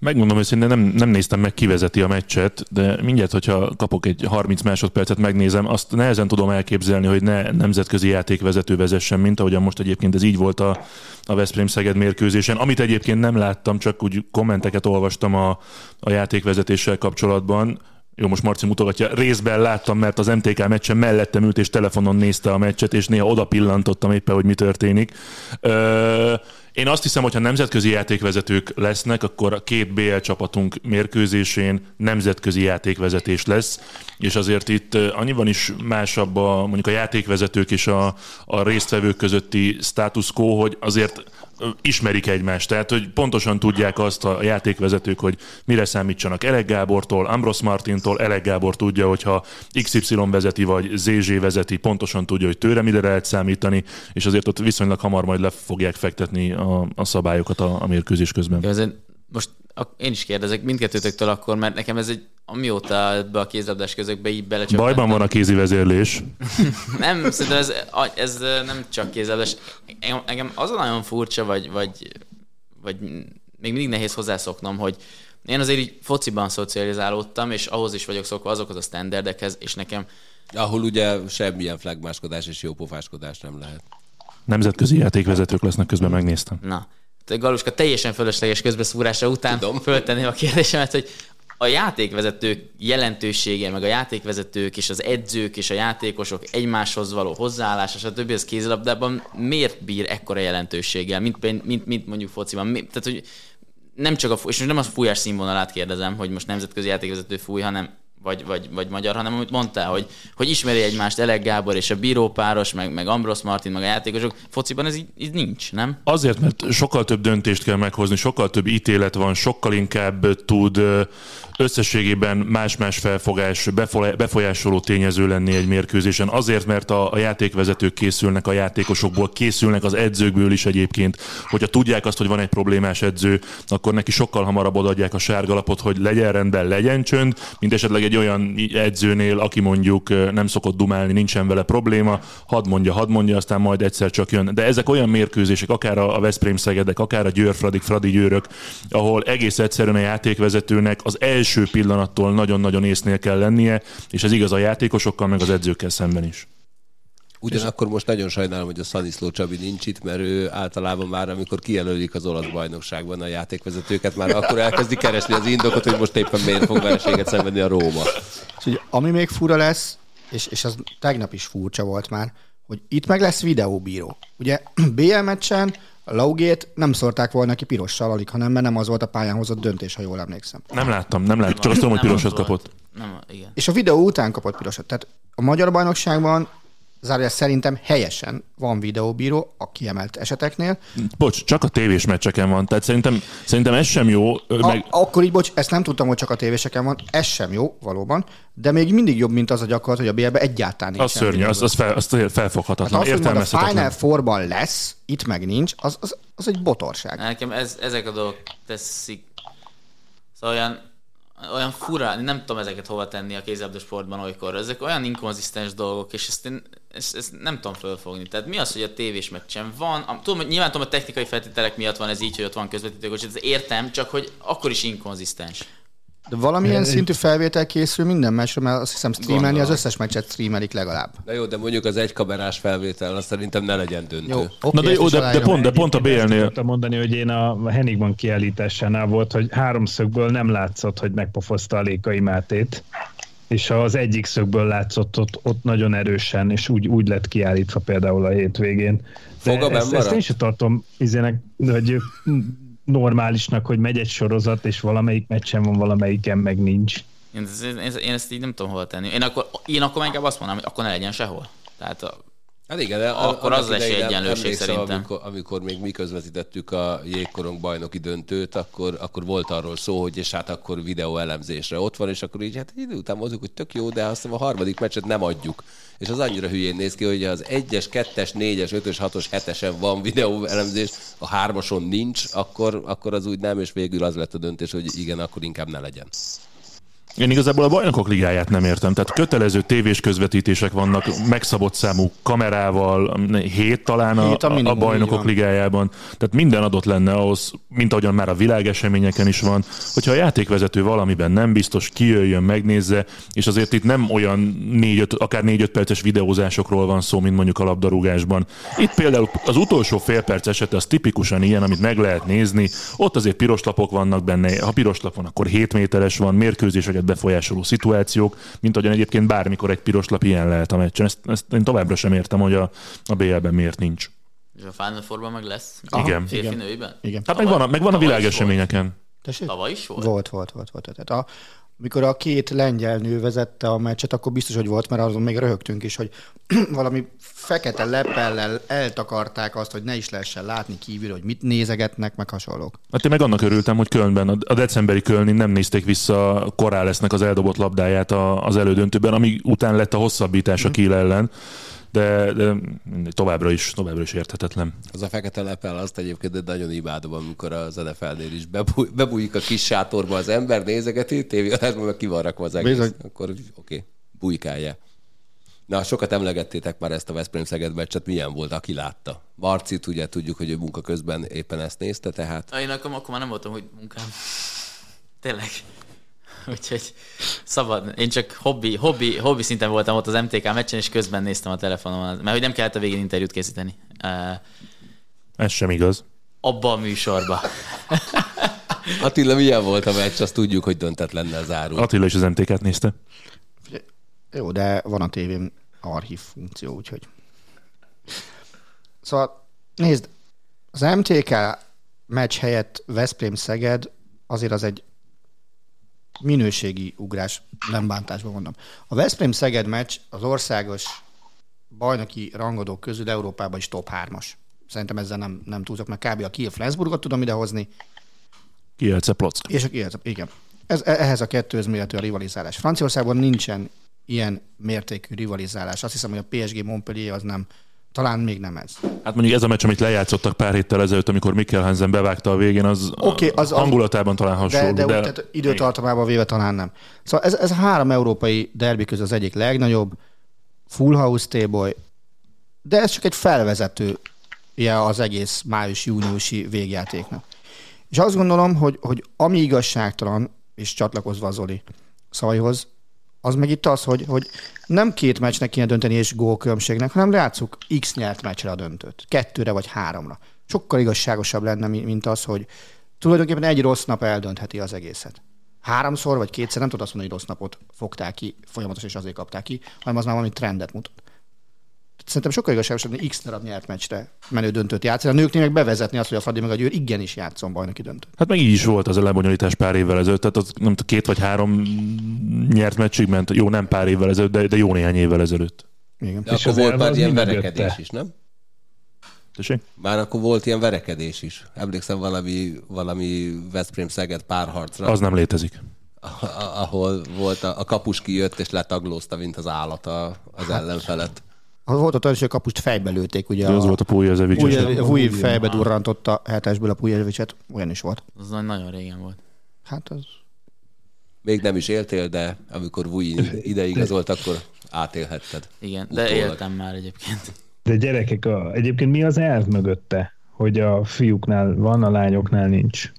Megmondom őszintén, nem, nem néztem meg, ki vezeti a meccset, de mindjárt, hogyha kapok egy 30 másodpercet, megnézem, azt nehezen tudom elképzelni, hogy ne nemzetközi játékvezető vezessen, mint ahogyan most egyébként ez így volt a, a Veszprém-Szeged mérkőzésen, amit egyébként nem láttam, csak úgy kommenteket olvastam a, a játékvezetéssel kapcsolatban. Jó, most Marci mutogatja, részben láttam, mert az MTK meccsen mellettem ült és telefonon nézte a meccset, és néha oda pillantottam éppen, hogy mi történik. Ö, én azt hiszem, hogy ha nemzetközi játékvezetők lesznek, akkor a két BL csapatunk mérkőzésén nemzetközi játékvezetés lesz, és azért itt annyiban is másabb a, mondjuk a játékvezetők és a, a résztvevők közötti status quo, hogy azért ismerik egymást, tehát hogy pontosan tudják azt a játékvezetők, hogy mire számítsanak. Elek Gábortól, Ambros Martintól, Elek Gábor tudja, hogyha XY vezeti, vagy ZZ vezeti, pontosan tudja, hogy tőle mire lehet számítani, és azért ott viszonylag hamar majd le fogják fektetni a, a szabályokat a, a mérkőzés közben. Jó, azért most én is kérdezek mindkettőtöktől akkor, mert nekem ez egy, amióta ebbe a kézlabdás közökbe így belecsaptam. Bajban van a kézi vezérlés. Nem, szerintem ez, a- ez nem csak kézlabdás. Engem, engem az a nagyon furcsa, vagy, vagy, vagy még mindig nehéz hozzászoknom, hogy én azért így fociban szocializálódtam, és ahhoz is vagyok szokva azokhoz a standardekhez, és nekem Ahol ugye semmilyen flagmáskodás és jópofáskodás nem lehet. Nemzetközi játékvezetők lesznek, közben megnéztem. Na, Galuska teljesen fölösleges közbeszúrása után Tudom. föltenném a kérdésemet, hogy a játékvezetők jelentősége, meg a játékvezetők és az edzők és a játékosok egymáshoz való hozzáállása, stb. ez kézilabdában miért bír ekkora jelentőséggel, mint, mint, mint mondjuk fociban? Tehát, hogy nem csak a, és most nem a fújás színvonalát kérdezem, hogy most nemzetközi játékvezető fúj, hanem vagy, vagy, vagy magyar, hanem amit mondtál, hogy, hogy ismeri egymást Elek Gábor és a bírópáros, meg, meg Ambros Martin, meg a játékosok. Fociban ez így, így nincs, nem? Azért, mert sokkal több döntést kell meghozni, sokkal több ítélet van, sokkal inkább tud összességében más-más felfogás, befolyásoló tényező lenni egy mérkőzésen. Azért, mert a, a játékvezetők készülnek a játékosokból, készülnek az edzőkből is egyébként. Hogyha tudják azt, hogy van egy problémás edző, akkor neki sokkal hamarabb odaadják a sárgalapot, hogy legyen rendben, legyen csönd, mint esetleg egy olyan edzőnél, aki mondjuk nem szokott dumálni, nincsen vele probléma, hadd mondja, hadd mondja, aztán majd egyszer csak jön. De ezek olyan mérkőzések, akár a Veszprém Szegedek, akár a Győr Fradik, Fradi Győrök, ahol egész egyszerűen a játékvezetőnek az első pillanattól nagyon-nagyon észnél kell lennie, és ez igaz a játékosokkal, meg az edzőkkel szemben is. Ugyanakkor most nagyon sajnálom, hogy a Szaniszló Csabi nincs itt, mert ő általában már, amikor kijelölik az olasz bajnokságban a játékvezetőket, már akkor elkezdi keresni az indokot, hogy most éppen miért fog vereséget szenvedni a Róma. És ugye, ami még fura lesz, és, és az tegnap is furcsa volt már, hogy itt meg lesz videóbíró. Ugye BL meccsen a Laugét nem szórták volna ki pirossal alig, hanem mert nem az volt a pályán hozott döntés, ha jól emlékszem. Nem láttam, nem láttam, csak azt tudom, hogy pirosat kapott. Nem, igen. És a videó után kapott pirosat. Tehát a magyar bajnokságban zárójel szerintem helyesen van videóbíró a kiemelt eseteknél. Bocs, csak a tévés meccseken van, tehát szerintem, szerintem ez sem jó, ö, A, meg Akkor így, bocs, ezt nem tudtam, hogy csak a tévéseken van, ez sem jó, valóban, de még mindig jobb, mint az a gyakorlat, hogy a BL-be egyáltalán nincs. az szörnyű, az, az, fel, az felfoghatatlan, Hát az, hogy majd a értelmezhetetlen. Final Four-ban lesz, itt meg nincs, az, az, az egy botorság. Nekem ez, ezek a dolgok teszik. Szóval olyan, olyan fura, nem tudom ezeket hova tenni a kézilabda sportban olykor. Ezek olyan inkonzisztens dolgok, és ezt én ezt, ezt nem tudom fölfogni. Tehát mi az, hogy a tévés meccsen van? Am- Tudom, nyilván tudom, a technikai feltételek miatt van ez így, hogy ott van közvetítőkocs, ez értem, csak hogy akkor is inkonzisztens. De valamilyen Egy- szintű felvétel készül minden meccsre, mert azt hiszem streamelni az Gondolom. összes meccset streamelik legalább. Na jó, de mondjuk az egy kamerás felvétel, azt szerintem ne legyen döntő. Jó, Na oké, de jó, de, de pont, de pont a BL-nél akartam mondani, hogy én a Henigman kiállításánál volt, hogy háromszögből nem látszott, hogy megpofozta a Lékai Mátét, és az egyik szögből látszott ott, ott nagyon erősen, és úgy, úgy lett kiállítva például a hétvégén. De Foga ezt, ezt én sem tartom izének, hogy normálisnak, hogy megy egy sorozat, és valamelyik meccsen van, valamelyiken meg nincs. Én, én, én ezt így nem tudom hol tenni. Én akkor, én akkor inkább azt mondanám, hogy akkor ne legyen sehol. Tehát Hát igen, de Akkor az lesz egyenlőség szerintem. Amikor, amikor még mi közvetítettük a jégkorong bajnoki döntőt, akkor, akkor volt arról szó, hogy és hát akkor videó elemzésre ott van, és akkor így hát idő után mondjuk, hogy tök jó, de azt hiszem a harmadik meccset nem adjuk. És az annyira hülyén néz ki, hogy az egyes, kettes, négyes, ötös, hatos, hetesen van videó elemzés, a hármason nincs, akkor, akkor az úgy nem, és végül az lett a döntés, hogy igen, akkor inkább ne legyen. Én igazából a bajnokok ligáját nem értem. Tehát kötelező tévés közvetítések vannak, megszabott számú kamerával, hét talán a, Hét a a, bajnokok ligájában. Tehát minden adott lenne ahhoz, mint ahogyan már a világeseményeken is van, hogyha a játékvezető valamiben nem biztos, kijöjjön, megnézze, és azért itt nem olyan négy-öt, akár négy-öt perces videózásokról van szó, mint mondjuk a labdarúgásban. Itt például az utolsó fél perc esete az tipikusan ilyen, amit meg lehet nézni. Ott azért piros lapok vannak benne, ha piros van, akkor 7 méteres van, mérkőzéseket befolyásoló szituációk, mint ahogyan egyébként bármikor egy piros lap ilyen lehet a meccsen. Ezt, ezt én továbbra sem értem, hogy a, a BL-ben miért nincs. és a Final Four-ban meg lesz. Igen. Férfi Igen. nőiben? Igen. Hát meg van a, meg van a világeseményeken. Tessék? Tavaly is volt? Volt, volt, volt. volt. Tehát a, amikor a két lengyel nő vezette a meccset, akkor biztos, hogy volt, mert azon még röhögtünk is, hogy valami fekete lepellel eltakarták azt, hogy ne is lehessen látni kívül, hogy mit nézegetnek, meg hasonlók. Hát én meg annak örültem, hogy Kölnben, a decemberi Kölni nem nézték vissza Corralesnek az eldobott labdáját az elődöntőben, ami után lett a hosszabbítás a Kiel ellen, de, de továbbra is, továbbra is érthetetlen. Az a fekete lepel, azt egyébként de nagyon imádom, amikor az NFL-nél is bebúj, bebújik a kis sátorba az ember, nézegeti, tévéadásban meg ki van rakva az egész. Bizony. Akkor oké, okay, bujkálja. Na, sokat emlegettétek már ezt a Veszprém Szeged meccset, milyen volt, aki látta? Marcit, ugye tudjuk, hogy ő munka közben éppen ezt nézte, tehát Ah, Én akkor, akkor már nem voltam, hogy munkám. Tényleg. Úgyhogy szabad. Én csak hobbi, hobbi, hobbi szinten voltam ott az MTK meccsen, és közben néztem a telefonomon, mert hogy nem kellett a végén interjút készíteni. Uh, Ez sem igaz. abba a műsorba. Attila, milyen volt a meccs, azt tudjuk, hogy döntetlen lenne zárul. Attila is az MTK-t nézte. Jó, de van a tévén archív funkció, úgyhogy... Szóval nézd, az MTK meccs helyett Veszprém-Szeged azért az egy minőségi ugrás, nem bántásban mondom. A Veszprém-Szeged meccs az országos bajnoki rangadók közül Európában is top 3-as. Szerintem ezzel nem, nem túlzok, mert kb. a Kiel Flensburgot tudom idehozni, Kielce Plock. és a Kiel, igen. Ez, ehhez a kettőhöz mérhető a rivalizálás. Franciaországban nincsen ilyen mértékű rivalizálás. Azt hiszem, hogy a PSG Montpellier az nem, talán még nem ez. Hát mondjuk ez a meccs, amit lejátszottak pár héttel ezelőtt, amikor Mikkel Hansen bevágta a végén, az, Oké, az- az- hangulatában talán hasonló. De, de, de úgy, tehát időtartamában véve talán nem. Szóval ez, ez a három európai derbi közül az egyik legnagyobb, full house téboly, de ez csak egy felvezető az egész május-júniusi végjátéknak. És azt gondolom, hogy, hogy ami igazságtalan, és csatlakozva az Zoli szavaihoz, az meg itt az, hogy, hogy nem két meccsnek kéne dönteni és gólkülönbségnek, hanem játsszuk X nyert meccsre a döntőt. Kettőre vagy háromra. Sokkal igazságosabb lenne, mi- mint az, hogy tulajdonképpen egy rossz nap eldöntheti az egészet. Háromszor vagy kétszer nem tudod azt mondani, hogy rossz napot fogták ki, folyamatosan és azért kapták ki, hanem az már valami trendet mutat. Szerintem sokkal igazságosabb, hogy X darab nyert meccsre menő döntőt játszani. A nőknél meg bevezetni azt, hogy a Fradi meg a Győr igenis játszon bajnoki döntőt. Hát meg így is volt az a lebonyolítás pár évvel ezelőtt, tehát az nem két vagy három nyert meccsig ment, jó, nem pár évvel ezelőtt, de, de jó néhány évvel ezelőtt. Igen. De És akkor volt már ilyen verekedés is, nem? Tessék? Már akkor volt ilyen verekedés is. Emlékszem valami, valami Veszprém-Szeged párharcra, Az nem létezik. ahol volt a, a kapus kijött és letaglózta, mint az állat a, az ellenfelet. Volt ott az, hogy a kapust fejbe lőtték, ugye De az volt a Pujezevics. Pujev- Vujiv fejbe durrantotta a hetesből a Pujevicset, olyan is volt. Az nagy- nagyon régen volt. Hát az... Még nem is éltél, de amikor Vuj ideigazolt, akkor átélhetted. Igen, de Utólag. éltem már egyébként. De gyerekek, a, egyébként mi az elv mögötte, hogy a fiúknál van, a lányoknál nincs?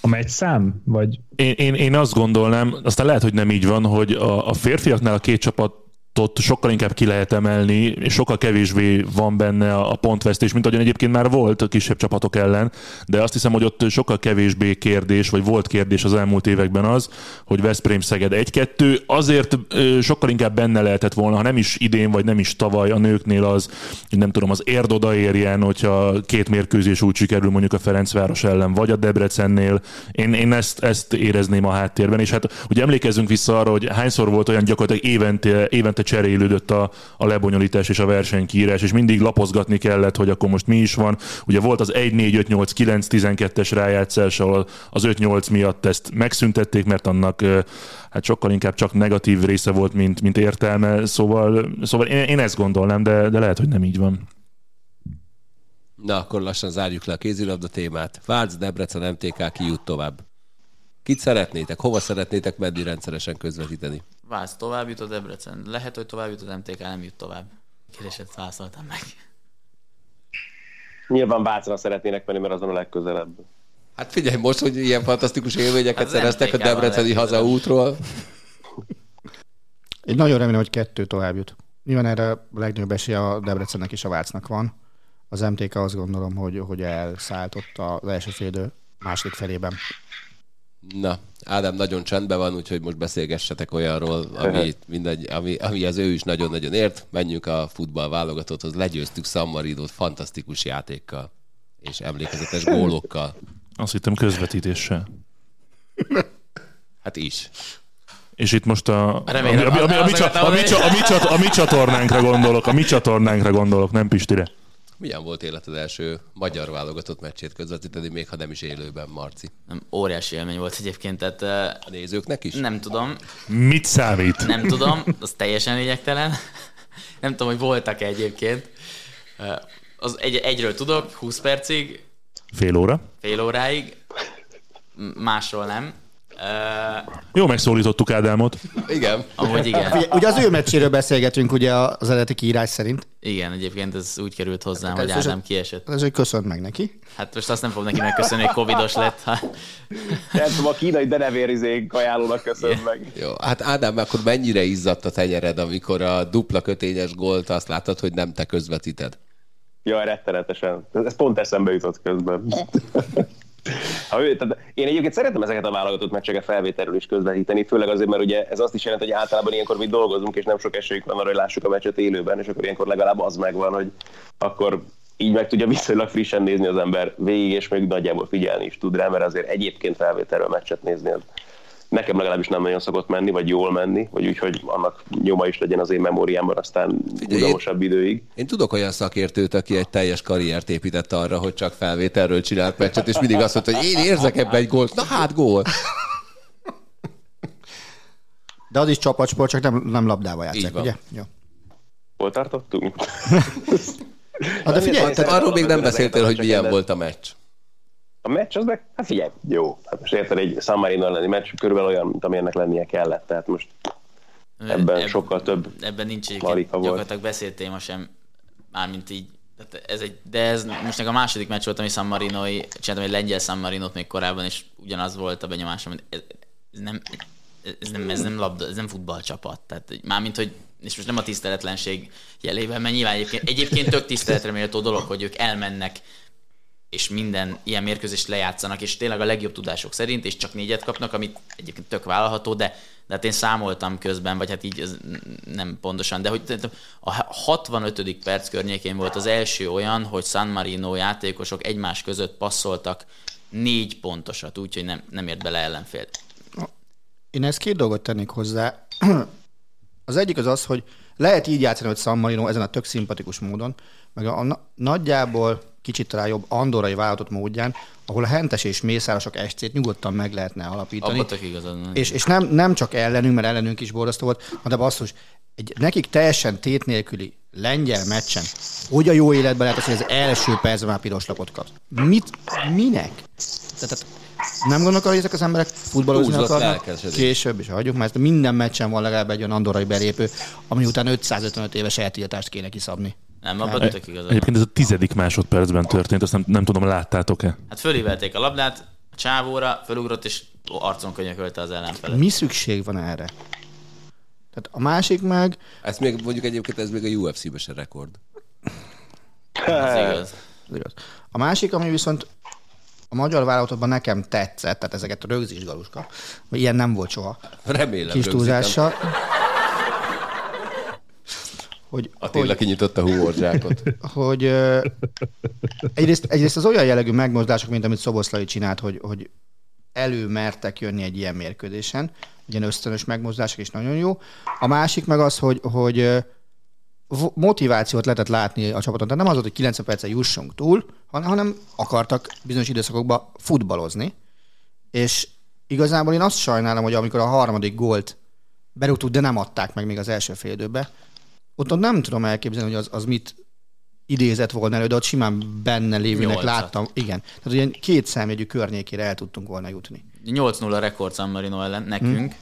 A megy szám? Vagy Én, én, én azt gondolnám, aztán lehet, hogy nem így van, hogy a, a férfiaknál a két csapat ott sokkal inkább ki lehet emelni, és sokkal kevésbé van benne a pontvesztés, mint ahogyan egyébként már volt a kisebb csapatok ellen, de azt hiszem, hogy ott sokkal kevésbé kérdés, vagy volt kérdés az elmúlt években az, hogy Veszprém Szeged 1-2, azért sokkal inkább benne lehetett volna, ha nem is idén, vagy nem is tavaly a nőknél az, hogy nem tudom, az érd odaérjen, hogyha két mérkőzés úgy sikerül mondjuk a Ferencváros ellen, vagy a Debrecennél. Én, én ezt, ezt érezném a háttérben, és hát ugye emlékezzünk vissza arra, hogy hányszor volt olyan gyakorlatilag évente, évente cserélődött a, a lebonyolítás és a versenykírás, és mindig lapozgatni kellett, hogy akkor most mi is van. Ugye volt az 1, 4, 5, 8, 9, 12-es rájátszás, ahol az 5-8 miatt ezt megszüntették, mert annak hát sokkal inkább csak negatív része volt, mint, mint értelme, szóval, szóval én, én ezt gondolnám, de, de lehet, hogy nem így van. Na, akkor lassan zárjuk le a kézilabda témát. Vác, Debrecen, MTK, ki jut tovább? Kit szeretnétek? Hova szeretnétek menni rendszeresen közvetíteni? Vász tovább jut a Debrecen. Lehet, hogy tovább jut az MTK, nem jut tovább. Kérdéset válaszoltam meg. Nyilván Vácra szeretnének menni, mert azon a legközelebb. Hát figyelj, most, hogy ilyen fantasztikus élményeket Hát szereztek a debreceni hazaútról. Én nagyon remélem, hogy kettő tovább jut. Nyilván erre a legnagyobb esély a Debrecennek és a Vácnak van. Az MTK azt gondolom, hogy, hogy elszállt ott az első félidő második felében. Na, Ádám nagyon csendben van, úgyhogy most beszélgessetek olyanról, ami, mindegy, ami, ami az ő is nagyon-nagyon ért. Menjünk a futball válogatotthoz. Legyőztük San Marinót fantasztikus játékkal és emlékezetes gólokkal. Azt hittem közvetítéssel. Hát is. És itt most a, Remélem, a, a, a, a, a, a, a, mi csa- a mi csatornánkra gondolok, a mi csatornánkra gondolok, nem Pistire. Milyen volt életed első magyar válogatott meccsét közvetíteni, még ha nem is élőben, Marci? Nem, óriási élmény volt egyébként, tehát eh, A nézőknek is? nem tudom, Mit számít? nem tudom, az teljesen lényegtelen. Nem tudom, hogy voltak-e egyébként. Az egy, egyről tudok, 20 percig, Fél óra. fél óráig, másról nem. Jó megszólítottuk Ádámot. Igen. amúgy igen. Ugye, ugye az ő meccséről beszélgetünk ugye az eredeti kiírás szerint. Igen, egyébként ez úgy került hozzám, Hát hogy Ádám kiesett. Ez, hogy köszönt meg neki. Hát most azt nem fog neki megköszönni, hogy covidos lett. Ha... Nem tudom, a kínai denevérizék kajálónak köszön meg. Jó, hát Ádám, akkor mennyire izzadt a tenyered, amikor a dupla kötényes gólt azt láttad, hogy nem te közvetíted? Jaj, rettenetesen. Ez pont eszembe jutott közben. Ha ő, tehát én egyébként szeretem ezeket a válogatott meccseket felvételről is közvetíteni, főleg azért, mert ugye ez azt is jelenti, hogy általában ilyenkor mi dolgozunk, és nem sok esélyünk van arra, hogy lássuk a meccset élőben, és akkor ilyenkor legalább az megvan, hogy akkor így meg tudja viszonylag frissen nézni az ember végig, és még nagyjából figyelni is tud rá, mert azért egyébként felvételről meccset nézni, az nekem legalábbis nem nagyon szokott menni, vagy jól menni, vagy úgy, hogy annak nyoma is legyen az én memóriámban aztán húzamosabb időig. Én tudok olyan szakértőt, aki egy teljes karriert épített arra, hogy csak felvételről csinált meccset, és mindig azt mondta, hogy én érzek ebbe egy gólt. Na hát gól. De az is csapatsport, csak nem, nem labdával játszák, van. ugye? Jó. Hol tartottunk? Hát de figyelj, Tehát arról még nem beszéltél, hogy milyen volt a meccs. A meccs az meg, hát figyelj, jó. Hát most érted, egy San Marino elleni meccs körülbelül olyan, mint amilyennek lennie kellett. Tehát most ebben Ebb- sokkal több Ebben nincs egyébként gyakorlatilag beszélt téma sem, mármint így. Tehát ez egy, de ez most nekem a második meccs volt, ami San Marinoi, csináltam egy lengyel San Marinot még korábban, és ugyanaz volt a benyomásom, hogy ez, ez nem, ez nem, ez nem labda, ez nem futballcsapat. Tehát mármint, hogy és most nem a tiszteletlenség jelében, mert nyilván egyébként, egyébként tök tiszteletre méltó dolog, hogy ők elmennek és minden ilyen mérkőzést lejátszanak, és tényleg a legjobb tudások szerint, és csak négyet kapnak, amit egyébként tök vállalható, de, de hát én számoltam közben, vagy hát így ez nem pontosan, de hogy a 65. perc környékén volt az első olyan, hogy San Marino játékosok egymás között passzoltak négy pontosat, úgyhogy nem, nem ért bele ellenfél. Én ezt két dolgot tennék hozzá. Az egyik az az, hogy lehet így játszani, hogy San Marino ezen a tök szimpatikus módon, meg a, a nagyjából kicsit talán jobb andorai vállalatot módján, ahol a hentes és mészárosok SC-t nyugodtan meg lehetne alapítani. Abba igazad van. És, és nem, nem csak ellenünk, mert ellenünk is borzasztó volt, hanem basszus, egy nekik teljesen tét nélküli lengyel meccsen, hogy a jó életben lehet az, hogy az első percben már piros lapot kap. Mit? Minek? Tehát, nem gondolok arra, hogy ezek az emberek futballozni akarnak később, és hagyjuk, mert minden meccsen van legalább egy olyan andorai belépő, ami után 555 éves eltiltást kéne kiszabni. Nem, abban tök igazad. Egyébként ez a tizedik másodpercben történt, azt nem, nem tudom, láttátok-e? Hát fölívelték a labdát, a csávóra, fölugrott, és arcon könyökölte az ellenfelet. Mi szükség van erre? Tehát a másik meg, Ez még mondjuk egyébként ez még a UFC-ben se rekord. Ez igaz. ez igaz. a másik, ami viszont a magyar válogatottban nekem tetszett, tehát ezeket a rögzíts galuska, vagy ilyen nem volt soha, Remélem. kis rögzítem. Hogy, Attila hogy, kinyitotta a humorzsákot. hogy ö, egyrészt, egyrészt az olyan jellegű megmozdások, mint amit Szoboszlai csinált, hogy, hogy előmertek jönni egy ilyen mérkőzésen, ilyen ösztönös megmozdások is nagyon jó. A másik meg az, hogy, hogy motivációt lehetett látni a csapaton. Tehát nem az volt, hogy 90 percen jussunk túl, han- hanem akartak bizonyos időszakokban futballozni. És igazából én azt sajnálom, hogy amikor a harmadik gólt berúgtuk, de nem adták meg még az első fél időbe, ott, nem tudom elképzelni, hogy az, az mit idézett volna elő, de ott simán benne lévőnek Nyolcat. láttam. Igen. Tehát ilyen két számjegyű környékére el tudtunk volna jutni. 8-0 a rekord San Marino ellen nekünk,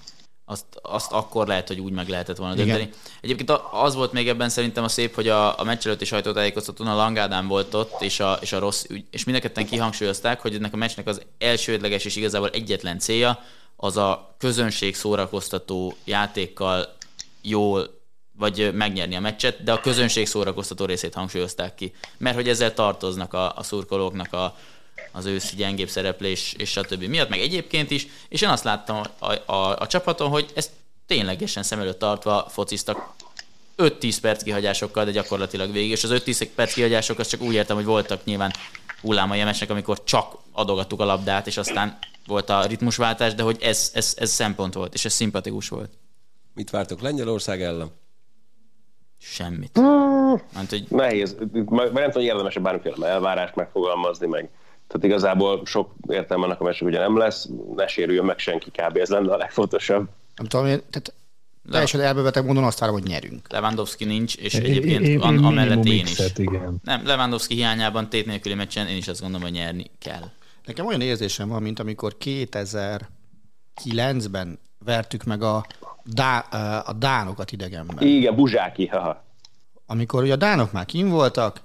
azt, azt akkor lehet, hogy úgy meg lehetett volna Igen. dönteni. Egyébként az volt még ebben szerintem a szép, hogy a, a meccs előtti sajtótájékoztatón a Langádán volt ott, és a, és a rossz ügy, és mindenketten kihangsúlyozták, hogy ennek a meccsnek az elsődleges és igazából egyetlen célja az a közönség szórakoztató játékkal jól vagy megnyerni a meccset, de a közönség szórakoztató részét hangsúlyozták ki. Mert hogy ezzel tartoznak a, a szurkolóknak a, az őszi gyengébb szereplés és stb. miatt, meg egyébként is, és én azt láttam a, a, a csapaton, hogy ezt ténylegesen szem előtt tartva fociztak 5-10 perc kihagyásokkal, de gyakorlatilag végig, és az 5-10 perc kihagyások azt csak úgy értem, hogy voltak nyilván hullámai a amikor csak adogattuk a labdát, és aztán volt a ritmusváltás, de hogy ez, ez, ez szempont volt, és ez szimpatikus volt. Mit vártok Lengyelország ellen? Semmit. Mert, hogy Nehéz. Már nem tudom, érdemes-e bármiféle elvárást megfogalmazni, meg tehát igazából sok értelme annak a meccsnek ugye nem lesz, ne sérüljön meg senki, kb. ez lenne a legfontosabb. Nem tudom, én, tehát teljesen elbebeteg módon azt várom, hogy nyerünk. Lewandowski nincs, és Én- egyébként én- an, én amellett én is. Igen. Nem, Lewandowski hiányában tét nélküli meccsen én is azt gondolom, hogy nyerni kell. Nekem olyan érzésem van, mint amikor 2009-ben vertük meg a, Dá, a dánokat idegenben. Igen, Buzsáki, haha. Amikor ugye a dánok már kim voltak,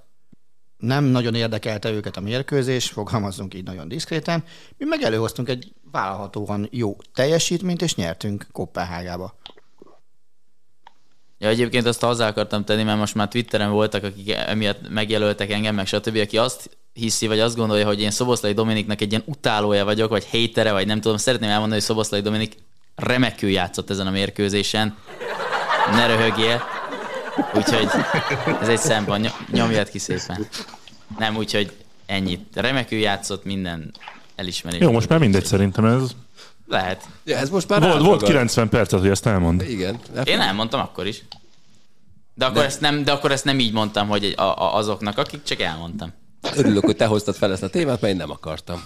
nem nagyon érdekelte őket a mérkőzés, fogalmazzunk így nagyon diszkréten, mi meg előhoztunk egy vállalhatóan jó teljesítményt, és nyertünk Kopenhágába. Ja, egyébként azt hozzá akartam tenni, mert most már Twitteren voltak, akik emiatt megjelöltek engem, meg stb., aki azt hiszi, vagy azt gondolja, hogy én Szoboszlai Dominiknak egy ilyen utálója vagyok, vagy hétere, vagy nem tudom, szeretném elmondani, hogy Szoboszlai Dominik remekül játszott ezen a mérkőzésen. Ne röhögjél. Úgyhogy ez egy szempont, Ny- nyomjad ki szépen. Nem, úgyhogy ennyit. Remekül játszott minden elismerés. Jó, most már mindegy szerintem ez. Lehet. Ja, ez most már Volt, volt ragad. 90 percet, hogy ezt elmond. Igen. Én elmondtam akkor is. De akkor, ezt nem, de akkor ezt nem így mondtam, hogy egy- a, a, azoknak, akik csak elmondtam. Örülök, hogy te hoztad fel ezt a témát, mert én nem akartam.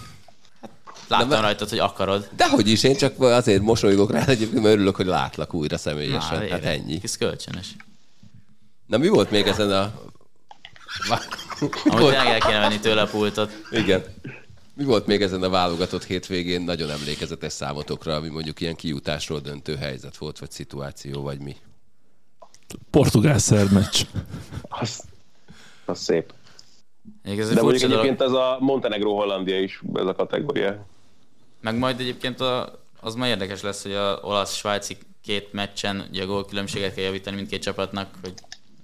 Láttam De- rajtad, hogy akarod. Dehogy is, én csak azért mosolygok rá, egyébként, mert örülök, hogy látlak újra személyesen. Na, hát ennyi. Ez kölcsönös. Na mi volt még ezen a... Amúgy el kéne venni tőle a pultot. Igen. Mi volt még ezen a válogatott hétvégén nagyon emlékezetes számotokra, ami mondjuk ilyen kijutásról döntő helyzet volt, vagy szituáció, vagy mi? Portugál szerb meccs. Az, az szép. Ez egy De mondjuk furcsa dolog. egyébként ez a Montenegro-Hollandia is ez a kategória. Meg majd egyébként a, az majd érdekes lesz, hogy a olasz-svájci két meccsen ugye a gólkülönbséget kell javítani mindkét csapatnak, hogy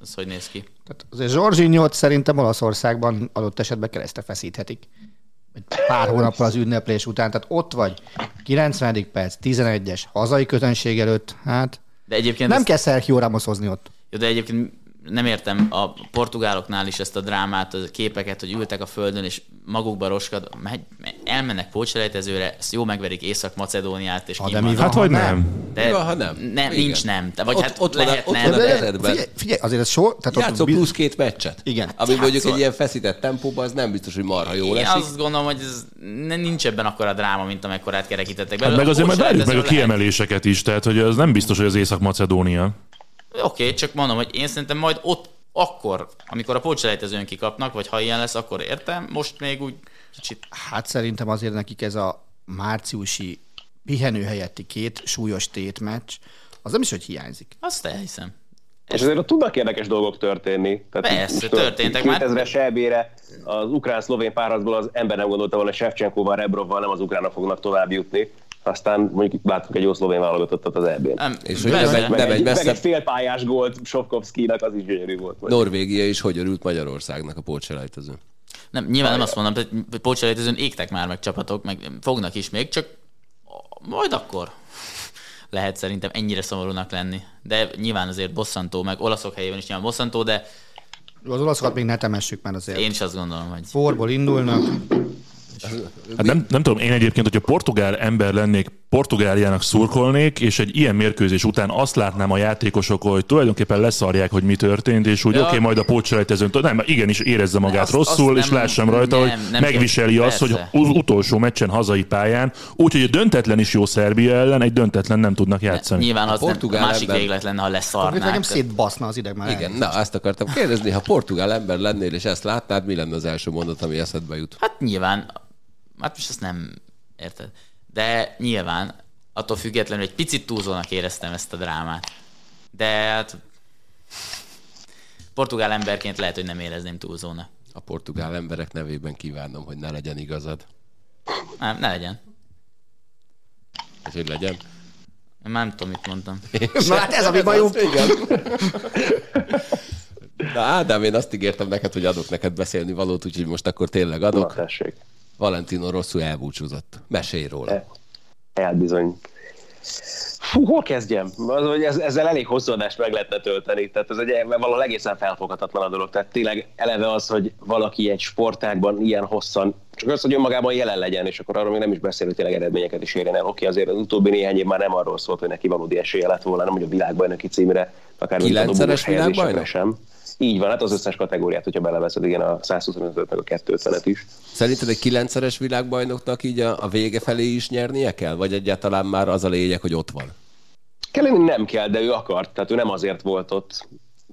az hogy néz ki. Tehát azért Zsorzsinyót szerintem Olaszországban adott esetben keresztre feszíthetik. Pár hónappal az ünneplés után. Tehát ott vagy, 90. perc, 11-es, hazai közönség előtt, hát De egyébként nem ezt- kell Sergio Ramos hozni ott. Jó, de egyébként nem értem a portugáloknál is ezt a drámát, a képeket, hogy ültek a földön, és magukba roskad, megy, elmennek pócselejtezőre, ezt jó megverik Észak-Macedóniát, és Ha, de mi vannak. Hát ha vagy nem? nem. De Mi van, ha nem? nem Igen. nincs nem. De, vagy Ott- hát ott van a- lehetne, ott van de- keretben. Figyelj, figyelj, azért ez so, tehát Játszol ott plusz két meccset. Igen. Ami mondjuk Játszol. egy ilyen feszített tempóban, az nem biztos, hogy marha jól Én esik. azt gondolom, hogy ez nincs ebben akkora dráma, mint amekkorát kerekítettek Hát meg azért majd várjuk meg a lehet. kiemeléseket is, tehát hogy az nem biztos, hogy az Észak-Macedónia. Oké, okay, csak mondom, hogy én szerintem majd ott akkor, amikor a pótselejtezőn kikapnak, vagy ha ilyen lesz, akkor értem. Most még úgy kicsit Hát szerintem azért nekik ez a márciusi pihenő helyetti két súlyos tétmeccs, az nem is, hogy hiányzik. azt elhiszem. És azért ott tudnak érdekes dolgok történni. Tehát Persze, most történtek a már. 2000-es EB-re az ukrán-szlovén párharcból az ember nem gondolta volna, hogy Shevchenkóval, Rebrovval nem az ukránok fognak tovább jutni. Aztán mondjuk látunk egy jó szlovén válogatottat az EB-n. És hogy nem Meg, egy egy, meg messze- egy félpályás gólt Sopkovszkinak, az is gyönyörű volt. Vagy. Norvégia is hogy örült Magyarországnak a pótselejtezőn. Nem, nyilván nem azt mondom, hogy pócselejtezőn égtek már meg csapatok, meg fognak is még, csak majd akkor lehet szerintem ennyire szomorúnak lenni. De nyilván azért bosszantó, meg olaszok helyében is nyilván bosszantó, de Az olaszokat még ne temessük már azért. én is azt gondolom, hogy Forból indulnak. Hát nem, nem tudom, én egyébként, hogyha portugál ember lennék, Portugáliának szurkolnék, és egy ilyen mérkőzés után azt látnám a játékosok, hogy tulajdonképpen leszarják, hogy mi történt, és úgy Ja. oké, okay, majd a pótselejtezőn, nem, igenis érezze magát Azt- rosszul, azt és nem- lássam rajta, nem, hogy nem megviseli kell. azt, hogy az utolsó meccsen hazai pályán, úgyhogy egy döntetlen is jó Szerbia ellen, egy döntetlen nem tudnak játszani. nyilván az nem, a portugál másik ember- véglet lenne, ha leszarnák. nekem szétbaszna az ideg már. Igen, na azt akartam kérdezni, ha portugál ember lennél és ezt látnád, mi lenne az első mondat, ami eszedbe jut? Hát nyilván, hát most ezt nem érted. De nyilván attól függetlenül egy picit túlzónak éreztem ezt a drámát. De hát portugál emberként lehet, hogy nem érezném túlzónak. A portugál emberek nevében kívánom, hogy ne legyen igazad. Nem, ne legyen. És hogy legyen. Én már nem tudom, mit mondtam. Na hát ez a mi bajunk. Igen. Na Ádám, én azt ígértem neked, hogy adok neked beszélni valót, úgyhogy most akkor tényleg Na, adok. tessék. Valentino Rosszú elbúcsúzott. Mesélj róla. El bizony. Fú, hol kezdjem? Az, hogy ez, ezzel elég hosszú adást meg lehetne tölteni. Tehát ez egy valahol egészen felfoghatatlan a dolog. Tehát tényleg eleve az, hogy valaki egy sportágban ilyen hosszan, csak az, hogy önmagában jelen legyen, és akkor arról még nem is beszél, hogy tényleg eredményeket is érjen el. Oké, azért az utóbbi néhány év már nem arról szólt, hogy neki valódi esélye lett volna, nem hogy a világbajnoki címre, akár Kilencszeres világbajnok? sem. Így van, hát az összes kategóriát, hogyha beleveszed, igen, a 125 meg a 250-et is. Szerinted egy kilencszeres világbajnoknak így a, a vége felé is nyernie kell? Vagy egyáltalán már az a lényeg, hogy ott van? Kelleni nem kell, de ő akart, tehát ő nem azért volt ott,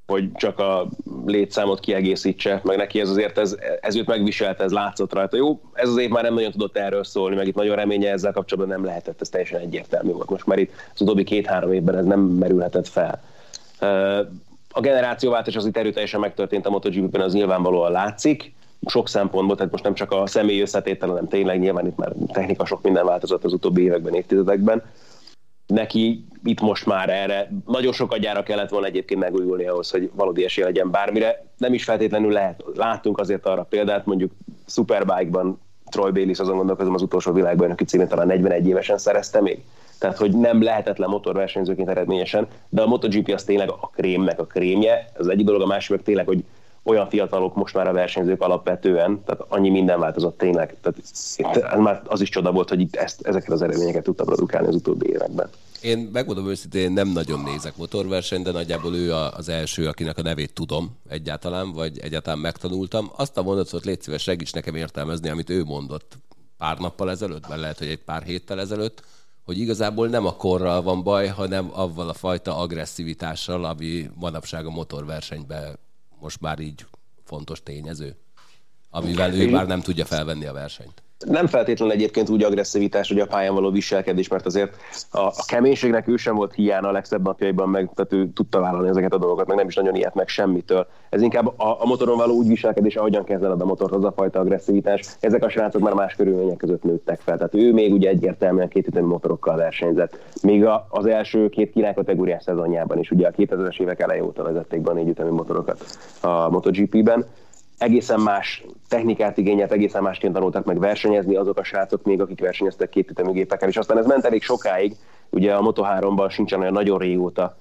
hogy csak a létszámot kiegészítse, meg neki ez azért, ez, ez őt megviselte, ez látszott rajta. Jó, ez az év már nem nagyon tudott erről szólni, meg itt nagyon reménye ezzel kapcsolatban nem lehetett, ez teljesen egyértelmű volt. Most már itt az utóbbi két-három évben ez nem merülhetett fel. A generációváltás az itt erőteljesen megtörtént a MotoGP-ben, az nyilvánvalóan látszik, sok szempontból, tehát most nem csak a személy összetétel, hanem tényleg nyilván itt már technika sok minden változott az utóbbi években, évtizedekben neki itt most már erre nagyon sokat gyára kellett volna egyébként megújulni ahhoz, hogy valódi esély legyen bármire. Nem is feltétlenül lehet. Láttunk azért arra példát, mondjuk Superbike-ban Troy Bayliss azon gondolkozom az utolsó világbajnoki címét talán 41 évesen szerezte még. Tehát, hogy nem lehetetlen motorversenyzőként eredményesen, de a MotoGP az tényleg a krémnek a krémje. Ez egyik dolog, a másik meg tényleg, hogy olyan fiatalok most már a versenyzők alapvetően, tehát annyi minden változott tényleg. Tehát itt, már az is csoda volt, hogy itt ezt, ezeket az eredményeket tudta produkálni az utóbbi években. Én megmondom őszintén, én nem nagyon nézek motorversenyt, de nagyjából ő az első, akinek a nevét tudom egyáltalán, vagy egyáltalán megtanultam. Azt a mondatot légy szíves, segíts nekem értelmezni, amit ő mondott pár nappal ezelőtt, vagy lehet, hogy egy pár héttel ezelőtt, hogy igazából nem a korral van baj, hanem avval a fajta agresszivitással, ami manapság a motorversenyben most már így fontos tényező, amivel ő már nem tudja felvenni a versenyt. Nem feltétlenül egyébként úgy agresszivitás, hogy a pályán való viselkedés, mert azért a, a keménységnek ő sem volt hiána a legszebb napjaiban, meg, tehát ő tudta vállalni ezeket a dolgokat, meg nem is nagyon ilyet meg semmitől. Ez inkább a, a motoron való úgy viselkedés, ahogyan kezeled a motort, az a fajta agresszivitás. Ezek a srácok már más körülmények között nőttek fel. Tehát ő még ugye egyértelműen két motorokkal versenyzett. Még a, az első két király kategóriás szezonjában is, ugye a 2000-es évek eleje óta vezették be a négy motorokat a MotoGP-ben egészen más technikát igényelt, egészen másként tanultak meg versenyezni azok a srácok még, akik versenyeztek két ütemű gépekkel, és aztán ez ment elég sokáig, ugye a Moto3-ban sincsen olyan nagyon régóta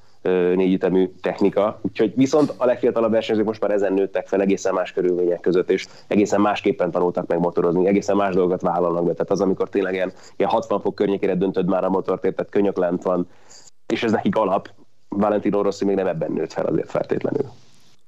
négyütemű technika, úgyhogy viszont a legfiatalabb versenyzők most már ezen nőttek fel egészen más körülmények között, és egészen másképpen tanultak meg motorozni, egészen más dolgokat vállalnak be. Tehát az, amikor tényleg ilyen, ilyen 60 fok környékére döntöd már a motort, tehát könyök lent van, és ez nekik alap. Valentino Rossi még nem ebben nőtt fel azért feltétlenül.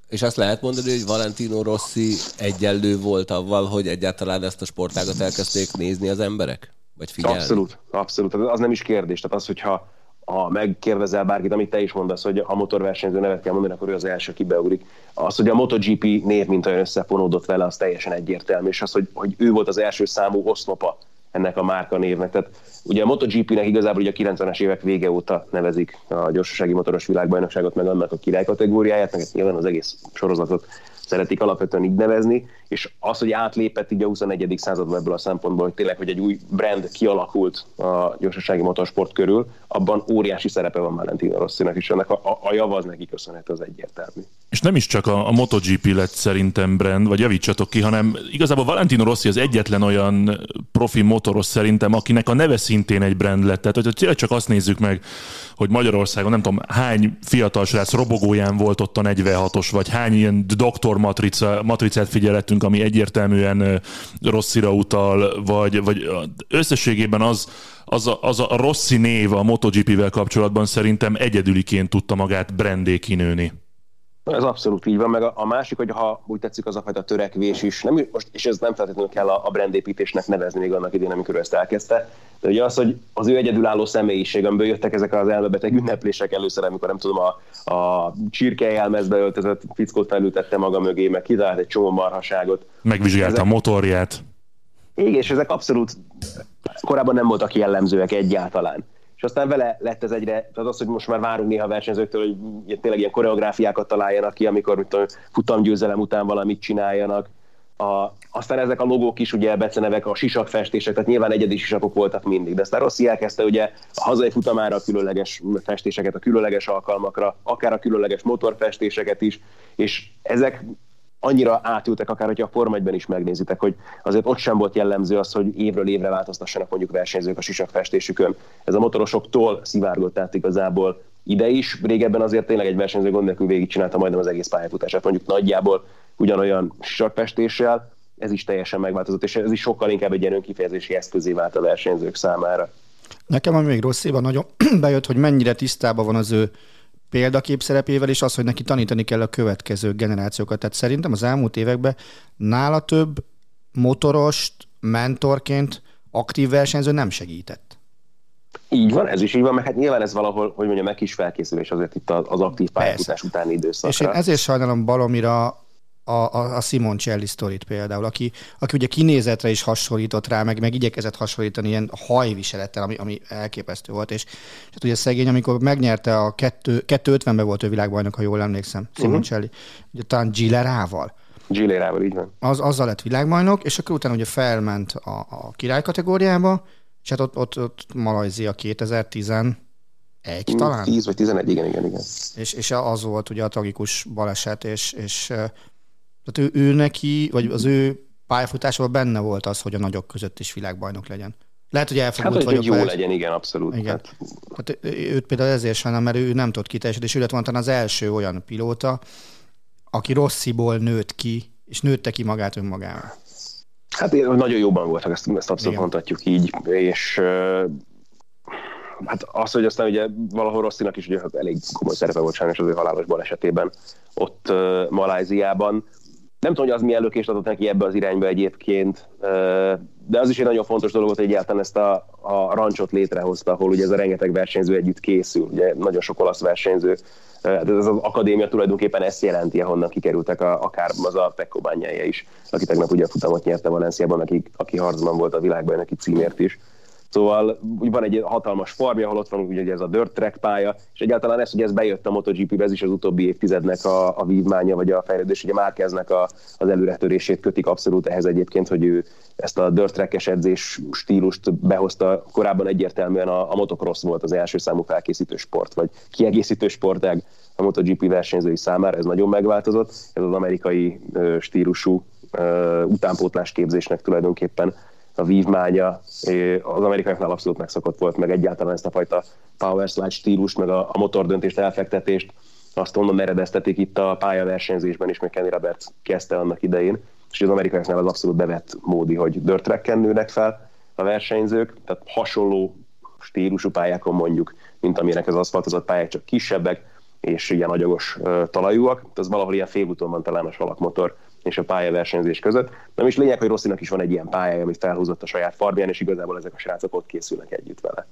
És azt lehet mondani, hogy Valentino Rossi egyenlő volt avval, hogy egyáltalán ezt a sportágat elkezdték nézni az emberek? Vagy figyelni? Abszolút, abszolút. Az nem is kérdés. Tehát az, hogyha ha megkérdezel bárkit, amit te is mondasz, hogy a motorversenyző nevet kell mondani, akkor ő az első, aki beugrik. Az, hogy a MotoGP név mint olyan összefonódott vele, az teljesen egyértelmű, és az, hogy, hogy ő volt az első számú oszlopa ennek a márka névnek. Tehát ugye a MotoGP-nek igazából ugye a 90-es évek vége óta nevezik a gyorsasági motoros világbajnokságot, meg annak a király kategóriáját, meg nyilván az egész sorozatot szeretik alapvetően így nevezni, és az, hogy átlépett így a 21. században ebből a szempontból, hogy tényleg, hogy egy új brand kialakult a gyorsasági motorsport körül, abban óriási szerepe van Valentino Rossinak, és ennek a, a, a java az neki köszönhető, az egyértelmű. És nem is csak a, a MotoGP lett szerintem brand, vagy javítsatok ki, hanem igazából Valentino Rossi az egyetlen olyan profi motoros szerintem, akinek a neve szintén egy brand lett. Tehát, hogyha csak azt nézzük meg, hogy Magyarországon nem tudom hány fiatal srác robogóján volt ott a 46-os, vagy hány ilyen doktor matrica, matricát figyelettünk, ami egyértelműen Rosszira utal, vagy, vagy összességében az, az a, az a Rossi név a MotoGP-vel kapcsolatban szerintem egyedüliként tudta magát brandé kinőni. Ez abszolút így van, meg a, a másik, hogy ha úgy tetszik az a fajta törekvés is, nem, most, és ez nem feltétlenül kell a, a brandépítésnek nevezni még annak idén, amikor ezt elkezdte, de ugye az, hogy az ő egyedülálló személyiség, amiből jöttek ezek az elmebeteg ünneplések először, amikor nem tudom, a, a csirkejelmezbe öltözött fickót felültette maga mögé, meg kitalált egy csomó marhaságot. Megvizsgálta ezek... a motorját. Igen, és ezek abszolút korábban nem voltak jellemzőek egyáltalán és aztán vele lett ez egyre, tehát az, hogy most már várunk néha versenyzőktől, hogy tényleg ilyen koreográfiákat találjanak ki, amikor mit tudom, futamgyőzelem után valamit csináljanak. A, aztán ezek a logók is, ugye becenevek, a sisakfestések, tehát nyilván egyedi sisakok voltak mindig, de aztán Rossi elkezdte ugye a hazai futamára a különleges festéseket, a különleges alkalmakra, akár a különleges motorfestéseket is, és ezek annyira átültek, akár hogyha a Forma 1 is megnézitek, hogy azért ott sem volt jellemző az, hogy évről évre változtassanak mondjuk versenyzők a sisakfestésükön. Ez a motorosoktól szivárgott át igazából ide is. Régebben azért tényleg egy versenyző gond nélkül végigcsinálta majdnem az egész pályafutását, mondjuk nagyjából ugyanolyan sisakfestéssel, ez is teljesen megváltozott, és ez is sokkal inkább egy ilyen önkifejezési eszközé vált a versenyzők számára. Nekem ami még rosszéban nagyon bejött, hogy mennyire tisztában van az ő példakép szerepével, és az, hogy neki tanítani kell a következő generációkat. Tehát szerintem az elmúlt években nála több motorost mentorként aktív versenyző nem segített. Így van, ez is így van, mert hát nyilván ez valahol, hogy mondjam, meg is felkészülés azért itt az aktív pályafutás utáni időszakra. És én ezért sajnálom Balomira a, a, a Simon Celli sztorit például, aki, aki ugye kinézetre is hasonlított rá, meg, meg igyekezett hasonlítani ilyen hajviselettel, ami, ami elképesztő volt, és, és hát ugye szegény, amikor megnyerte a 250-ben volt ő világbajnok, ha jól emlékszem, Simon uh-huh. Celli, ugye talán Gillerával. Gillerával, így van. Az, azzal lett világbajnok, és akkor utána ugye felment a, a király kategóriába, és hát ott, ott, ott Malajzia 2010 egy talán? 10 vagy 11, igen, igen, igen. És, és az volt ugye a tragikus baleset, és, és tehát ő, ő neki, vagy az ő pályafutásában benne volt az, hogy a nagyok között is világbajnok legyen. Lehet, hogy elfogult hát, vagyok. Hogy jó legyen, igen, abszolút. Igen. Hát. Tehát őt például ezért sajnálom, mert ő nem tudott kiteljesíteni, és ő lett volna az első olyan pilóta, aki rossziból nőtt ki, és nőtte ki magát önmagával. Hát nagyon jóban voltak, ezt, ezt abszolút Igen. mondhatjuk így, és hát az, hogy aztán ugye valahol Rosszinak is ugye elég komoly szerepe volt sajnos az ő halálos balesetében ott uh, Maláziában, nem tudom, hogy az milyen lökést adott neki ebbe az irányba egyébként, de az is egy nagyon fontos dolog hogy egyáltalán ezt a, a rancsot létrehozta, ahol ugye ez a rengeteg versenyző együtt készül, ugye nagyon sok olasz versenyző, ez az akadémia tulajdonképpen ezt jelenti, ahonnan kikerültek a, akár az a Pecco is, aki tegnap ugye a futamot nyerte Valenciában, aki, aki harcban volt a világbajnoki címért is. Szóval úgy van egy hatalmas formja, ahol ott van ugye ez a dirt track pálya, és egyáltalán ez, hogy ez bejött a MotoGP-be, ez is az utóbbi évtizednek a, a vívmánya, vagy a fejlődés, ugye Márkeznek a, az előretörését kötik abszolút ehhez egyébként, hogy ő ezt a dirt track edzés stílust behozta. Korábban egyértelműen a, a motocross volt az első számú felkészítő sport, vagy kiegészítő sportág a MotoGP versenyzői számára, ez nagyon megváltozott. Ez az amerikai stílusú utánpótlás képzésnek tulajdonképpen a vívmánya az amerikaiaknál abszolút megszokott volt, meg egyáltalán ezt a fajta power slide stílus, meg a, a motordöntést, elfektetést, azt onnan eredeztetik itt a pályaversenyzésben is, meg Kenny Roberts kezdte annak idején, és az amerikaiaknál az abszolút bevett módi, hogy dirt nőnek fel a versenyzők, tehát hasonló stílusú pályákon mondjuk, mint amilyenek az aszfaltozott pályák, csak kisebbek, és ilyen nagyogos talajúak. Ez valahol ilyen félúton van talán a salakmotor és a pályaversenyzés között. Nem is lényeg, hogy Rosszinak is van egy ilyen pályája, amit felhúzott a saját farbján, és igazából ezek a srácok ott készülnek együtt vele.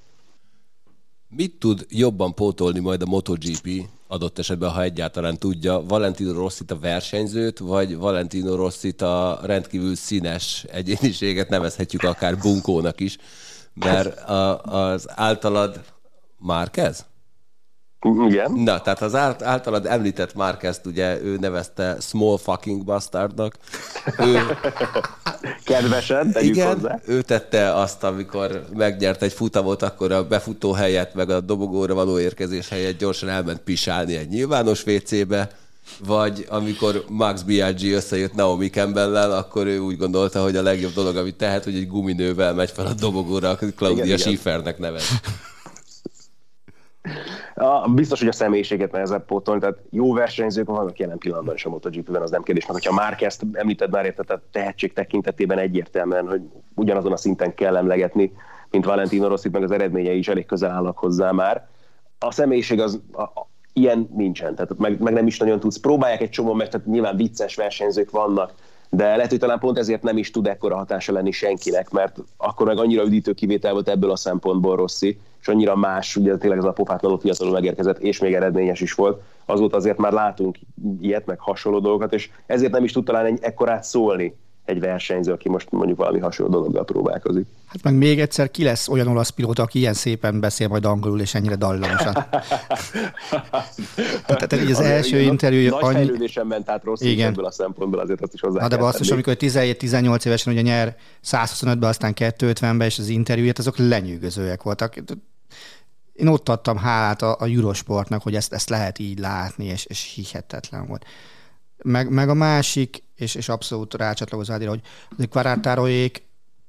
Mit tud jobban pótolni majd a MotoGP, adott esetben, ha egyáltalán tudja, Valentino Rossit a versenyzőt, vagy Valentino Rossit a rendkívül színes egyéniséget, nevezhetjük akár bunkónak is, mert a, az általad Márkez? Igen. Na, tehát az ált- általad említett Márkezt ugye ő nevezte Small Fucking Bastardnak. Ő, Kedvesen, tegyük igen, hozzá. ő tette azt, amikor megnyert egy futamot, akkor a befutó helyett, meg a dobogóra való érkezés helyett gyorsan elment pisálni egy nyilvános WC-be, vagy amikor Max Biaggi összejött Naomi Campbell-lel, akkor ő úgy gondolta, hogy a legjobb dolog, amit tehet, hogy egy guminővel megy fel a dobogóra, Claudia igen. Schiffernek nevez. A, biztos, hogy a személyiséget nehezebb pótolni, tehát jó versenyzők vannak jelen pillanatban is a MotoGP-ben, az nem kérdés, mert hogyha már ezt említed már érted, tehát tehetség tekintetében egyértelműen, hogy ugyanazon a szinten kell emlegetni, mint Valentino Rossi, meg az eredményei is elég közel állnak hozzá már. A személyiség az a, a, ilyen nincsen, tehát meg, meg, nem is nagyon tudsz. Próbálják egy csomó, meg tehát nyilván vicces versenyzők vannak, de lehet, hogy talán pont ezért nem is tud ekkora hatása lenni senkinek, mert akkor meg annyira üdítő kivétel volt ebből a szempontból Rossi, és annyira más, ugye tényleg ez a pofátlanul fiatalul megérkezett, és még eredményes is volt. Azóta azért már látunk ilyet, meg hasonló dolgokat, és ezért nem is tud talán egy ekkorát szólni egy versenyző, aki most mondjuk valami hasonló dologgal próbálkozik. Hát meg még egyszer ki lesz olyan olasz pilóta, aki ilyen szépen beszél majd angolul, és ennyire dallamosan. Tehát így az első igen, interjú Nagy annyi- fejlődésen ment át rossz Igen. ebből a szempontból, azért azt is hozzá Na de basszus, amikor 17-18 évesen ugye nyer 125-ben, aztán 250-ben, és az interjúját, azok lenyűgözőek voltak. Én ott adtam hálát a, a Eurosportnak, hogy ezt, ezt lehet így látni, és, és hihetetlen volt. Meg, meg a másik, és, és abszolút rácsatlakozó Ádira, hogy az Quartartaroék,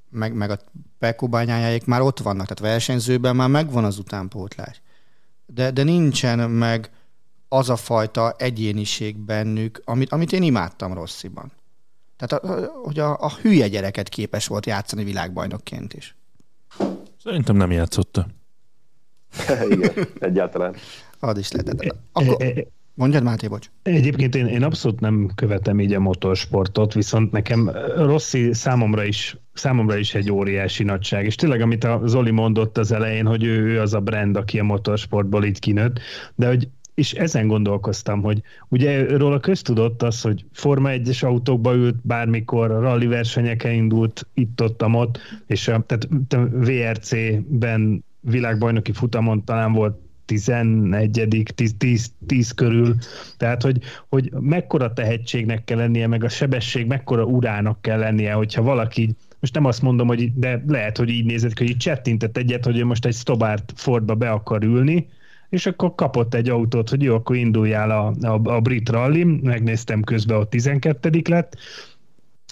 meg, meg a Pekko bányájáék már ott vannak, tehát versenyzőben már megvan az utánpótlás. De, de nincsen meg az a fajta egyéniség bennük, amit, amit én imádtam Rossziban. Tehát, a, a- hogy a, a hülye gyereket képes volt játszani világbajnokként is. Szerintem nem játszotta. Igen, egyáltalán. Az is lehet. Akkor, E- e- mondjad, Máté, bocs. Egyébként én, én abszolút nem követem így a motorsportot, viszont nekem Rossi számomra is, számomra is egy óriási nagyság. És tényleg, amit a Zoli mondott az elején, hogy ő, ő az a brand, aki a motorsportból így kinőtt, de hogy és ezen gondolkoztam, hogy ugye róla köztudott az, hogy Forma 1-es autókba ült bármikor, rally versenyeken indult itt-ott, ott, és a, tehát a VRC-ben világbajnoki futamon talán volt 11 10, 10, 10 körül, tehát hogy, hogy mekkora tehetségnek kell lennie, meg a sebesség mekkora urának kell lennie, hogyha valaki most nem azt mondom, hogy de lehet, hogy így nézett, hogy így csettintett egyet, hogy ő most egy Stobart Fordba be akar ülni, és akkor kapott egy autót, hogy jó, akkor induljál a, a, a Brit Rally, megnéztem közben, ott 12 lett,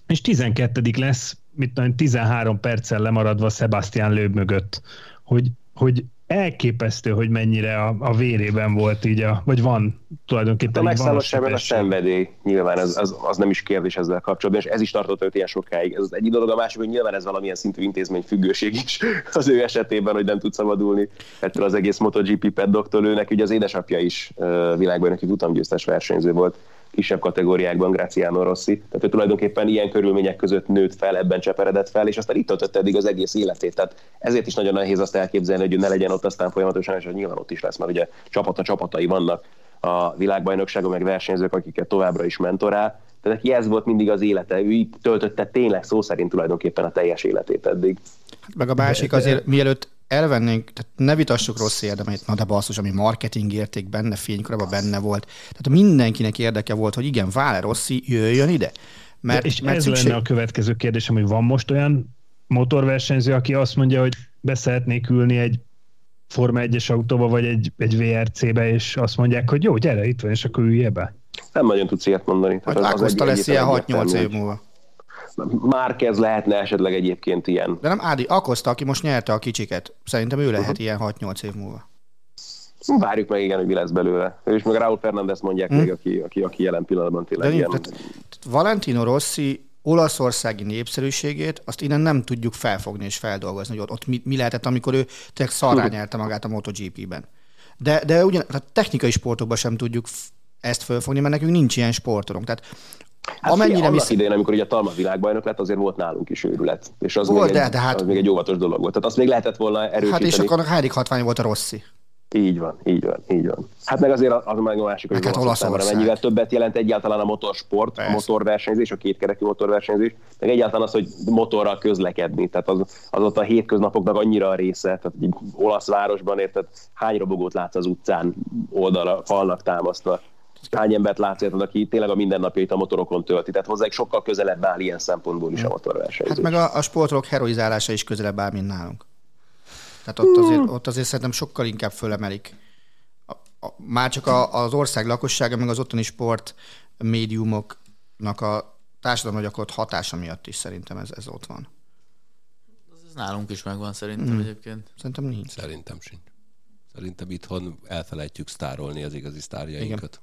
és 12 lesz, mit tudom, 13 perccel lemaradva Sebastian Löb mögött, hogy, hogy elképesztő, hogy mennyire a, a vérében volt így, a, vagy van A tulajdonképpen. így van megszállosság meg a szenvedély, nyilván ez, az, az, nem is kérdés ezzel kapcsolatban, és ez is tartott őt ilyen sokáig. Ez az egyik dolog, a másik, hogy nyilván ez valamilyen szintű intézményfüggőség is az ő esetében, hogy nem tud szabadulni ettől az egész MotoGP paddoktól. Őnek ugye az édesapja is világbajnoki futamgyőztes versenyző volt kisebb kategóriákban Graciano Rossi. Tehát ő tulajdonképpen ilyen körülmények között nőtt fel, ebben cseperedett fel, és aztán itt töltötte eddig az egész életét. Tehát ezért is nagyon nehéz azt elképzelni, hogy ő ne legyen ott aztán folyamatosan, és nyilván ott is lesz, mert ugye csapata csapatai vannak a világbajnokságon, meg versenyzők, akiket továbbra is mentorál. Tehát neki ez volt mindig az élete, ő itt töltötte tényleg szó szerint tulajdonképpen a teljes életét eddig. Meg a másik azért, mielőtt elvennénk, tehát ne vitassuk rossz érdemét, na de basszus, ami marketing érték benne, fénykorában benne volt. Tehát mindenkinek érdeke volt, hogy igen, Vále Rossi jöjjön ide. Mert, és mert ez szükség... lenne a következő kérdésem, hogy van most olyan motorversenyző, aki azt mondja, hogy beszeretnék ülni egy Forma 1-es autóba, vagy egy, egy VRC-be, és azt mondják, hogy jó, gyere, itt van, és akkor ülje be. Nem nagyon tudsz ilyet mondani. Vagy Tehát az- az Ákoszta lesz ilyen egyértelmű 6-8 év múlva. Hogy Márquez lehetne esetleg egyébként ilyen. De nem Ádi, Akoszta, aki most nyerte a kicsiket. Szerintem ő lehet ilyen 6-8 év múlva. Várjuk meg igen, hogy mi lesz belőle. Ő is meg Raúl Fernández mondják Hm. még, aki, aki, aki jelen pillanatban De tényleg nincs, ilyen. tehát, tehát Valentino Rossi olaszországi népszerűségét, azt innen nem tudjuk felfogni és feldolgozni, hogy ott, ott mi, mi lehetett, amikor ő tényleg szarrá nyerte magát a MotoGP-ben. De, de ugyan, tehát technikai sportokban sem tudjuk ezt fölfogni, mert nekünk nincs ilyen sportolónk. Tehát Hát amennyire figyelj, mi annak idején, amikor ugye a Talma világbajnok lett, azért volt nálunk is őrület. És az, Volt, még, de- egy, de hát- az még egy óvatos dolog volt. Tehát azt még lehetett volna erősíteni. Hát és akkor hárik hatvány volt a Rossi. Így van, így van, így van. Hát meg azért az meg a másik, hogy Hát számára mennyivel többet jelent egyáltalán a motorsport, Persze. a motorversenyzés, a kétkerekű motorversenyzés, meg egyáltalán az, hogy motorral közlekedni. Tehát az, az ott a hétköznapoknak annyira a része, tehát egy olasz városban érted, hány robogót látsz az utcán oldalra, falnak támasztva. Hány embert látsz, érted, aki tényleg a mindennapjait a motorokon tölti. Tehát hozzá sokkal közelebb áll ilyen szempontból is a motorversenyzés. Hát meg a, a sportolók heroizálása is közelebb áll, mint nálunk. Tehát ott azért, ott azért szerintem sokkal inkább fölemelik. A, a, már csak a, az ország lakossága, meg az ottani sport médiumoknak a társadalomra gyakorolt hatása miatt is szerintem ez, ez ott van. Ez nálunk is megvan szerintem mm. egyébként. Szerintem nincs. Szerintem sincs. Szerintem itthon elfelejtjük sztárolni az igazi sztárjainkat.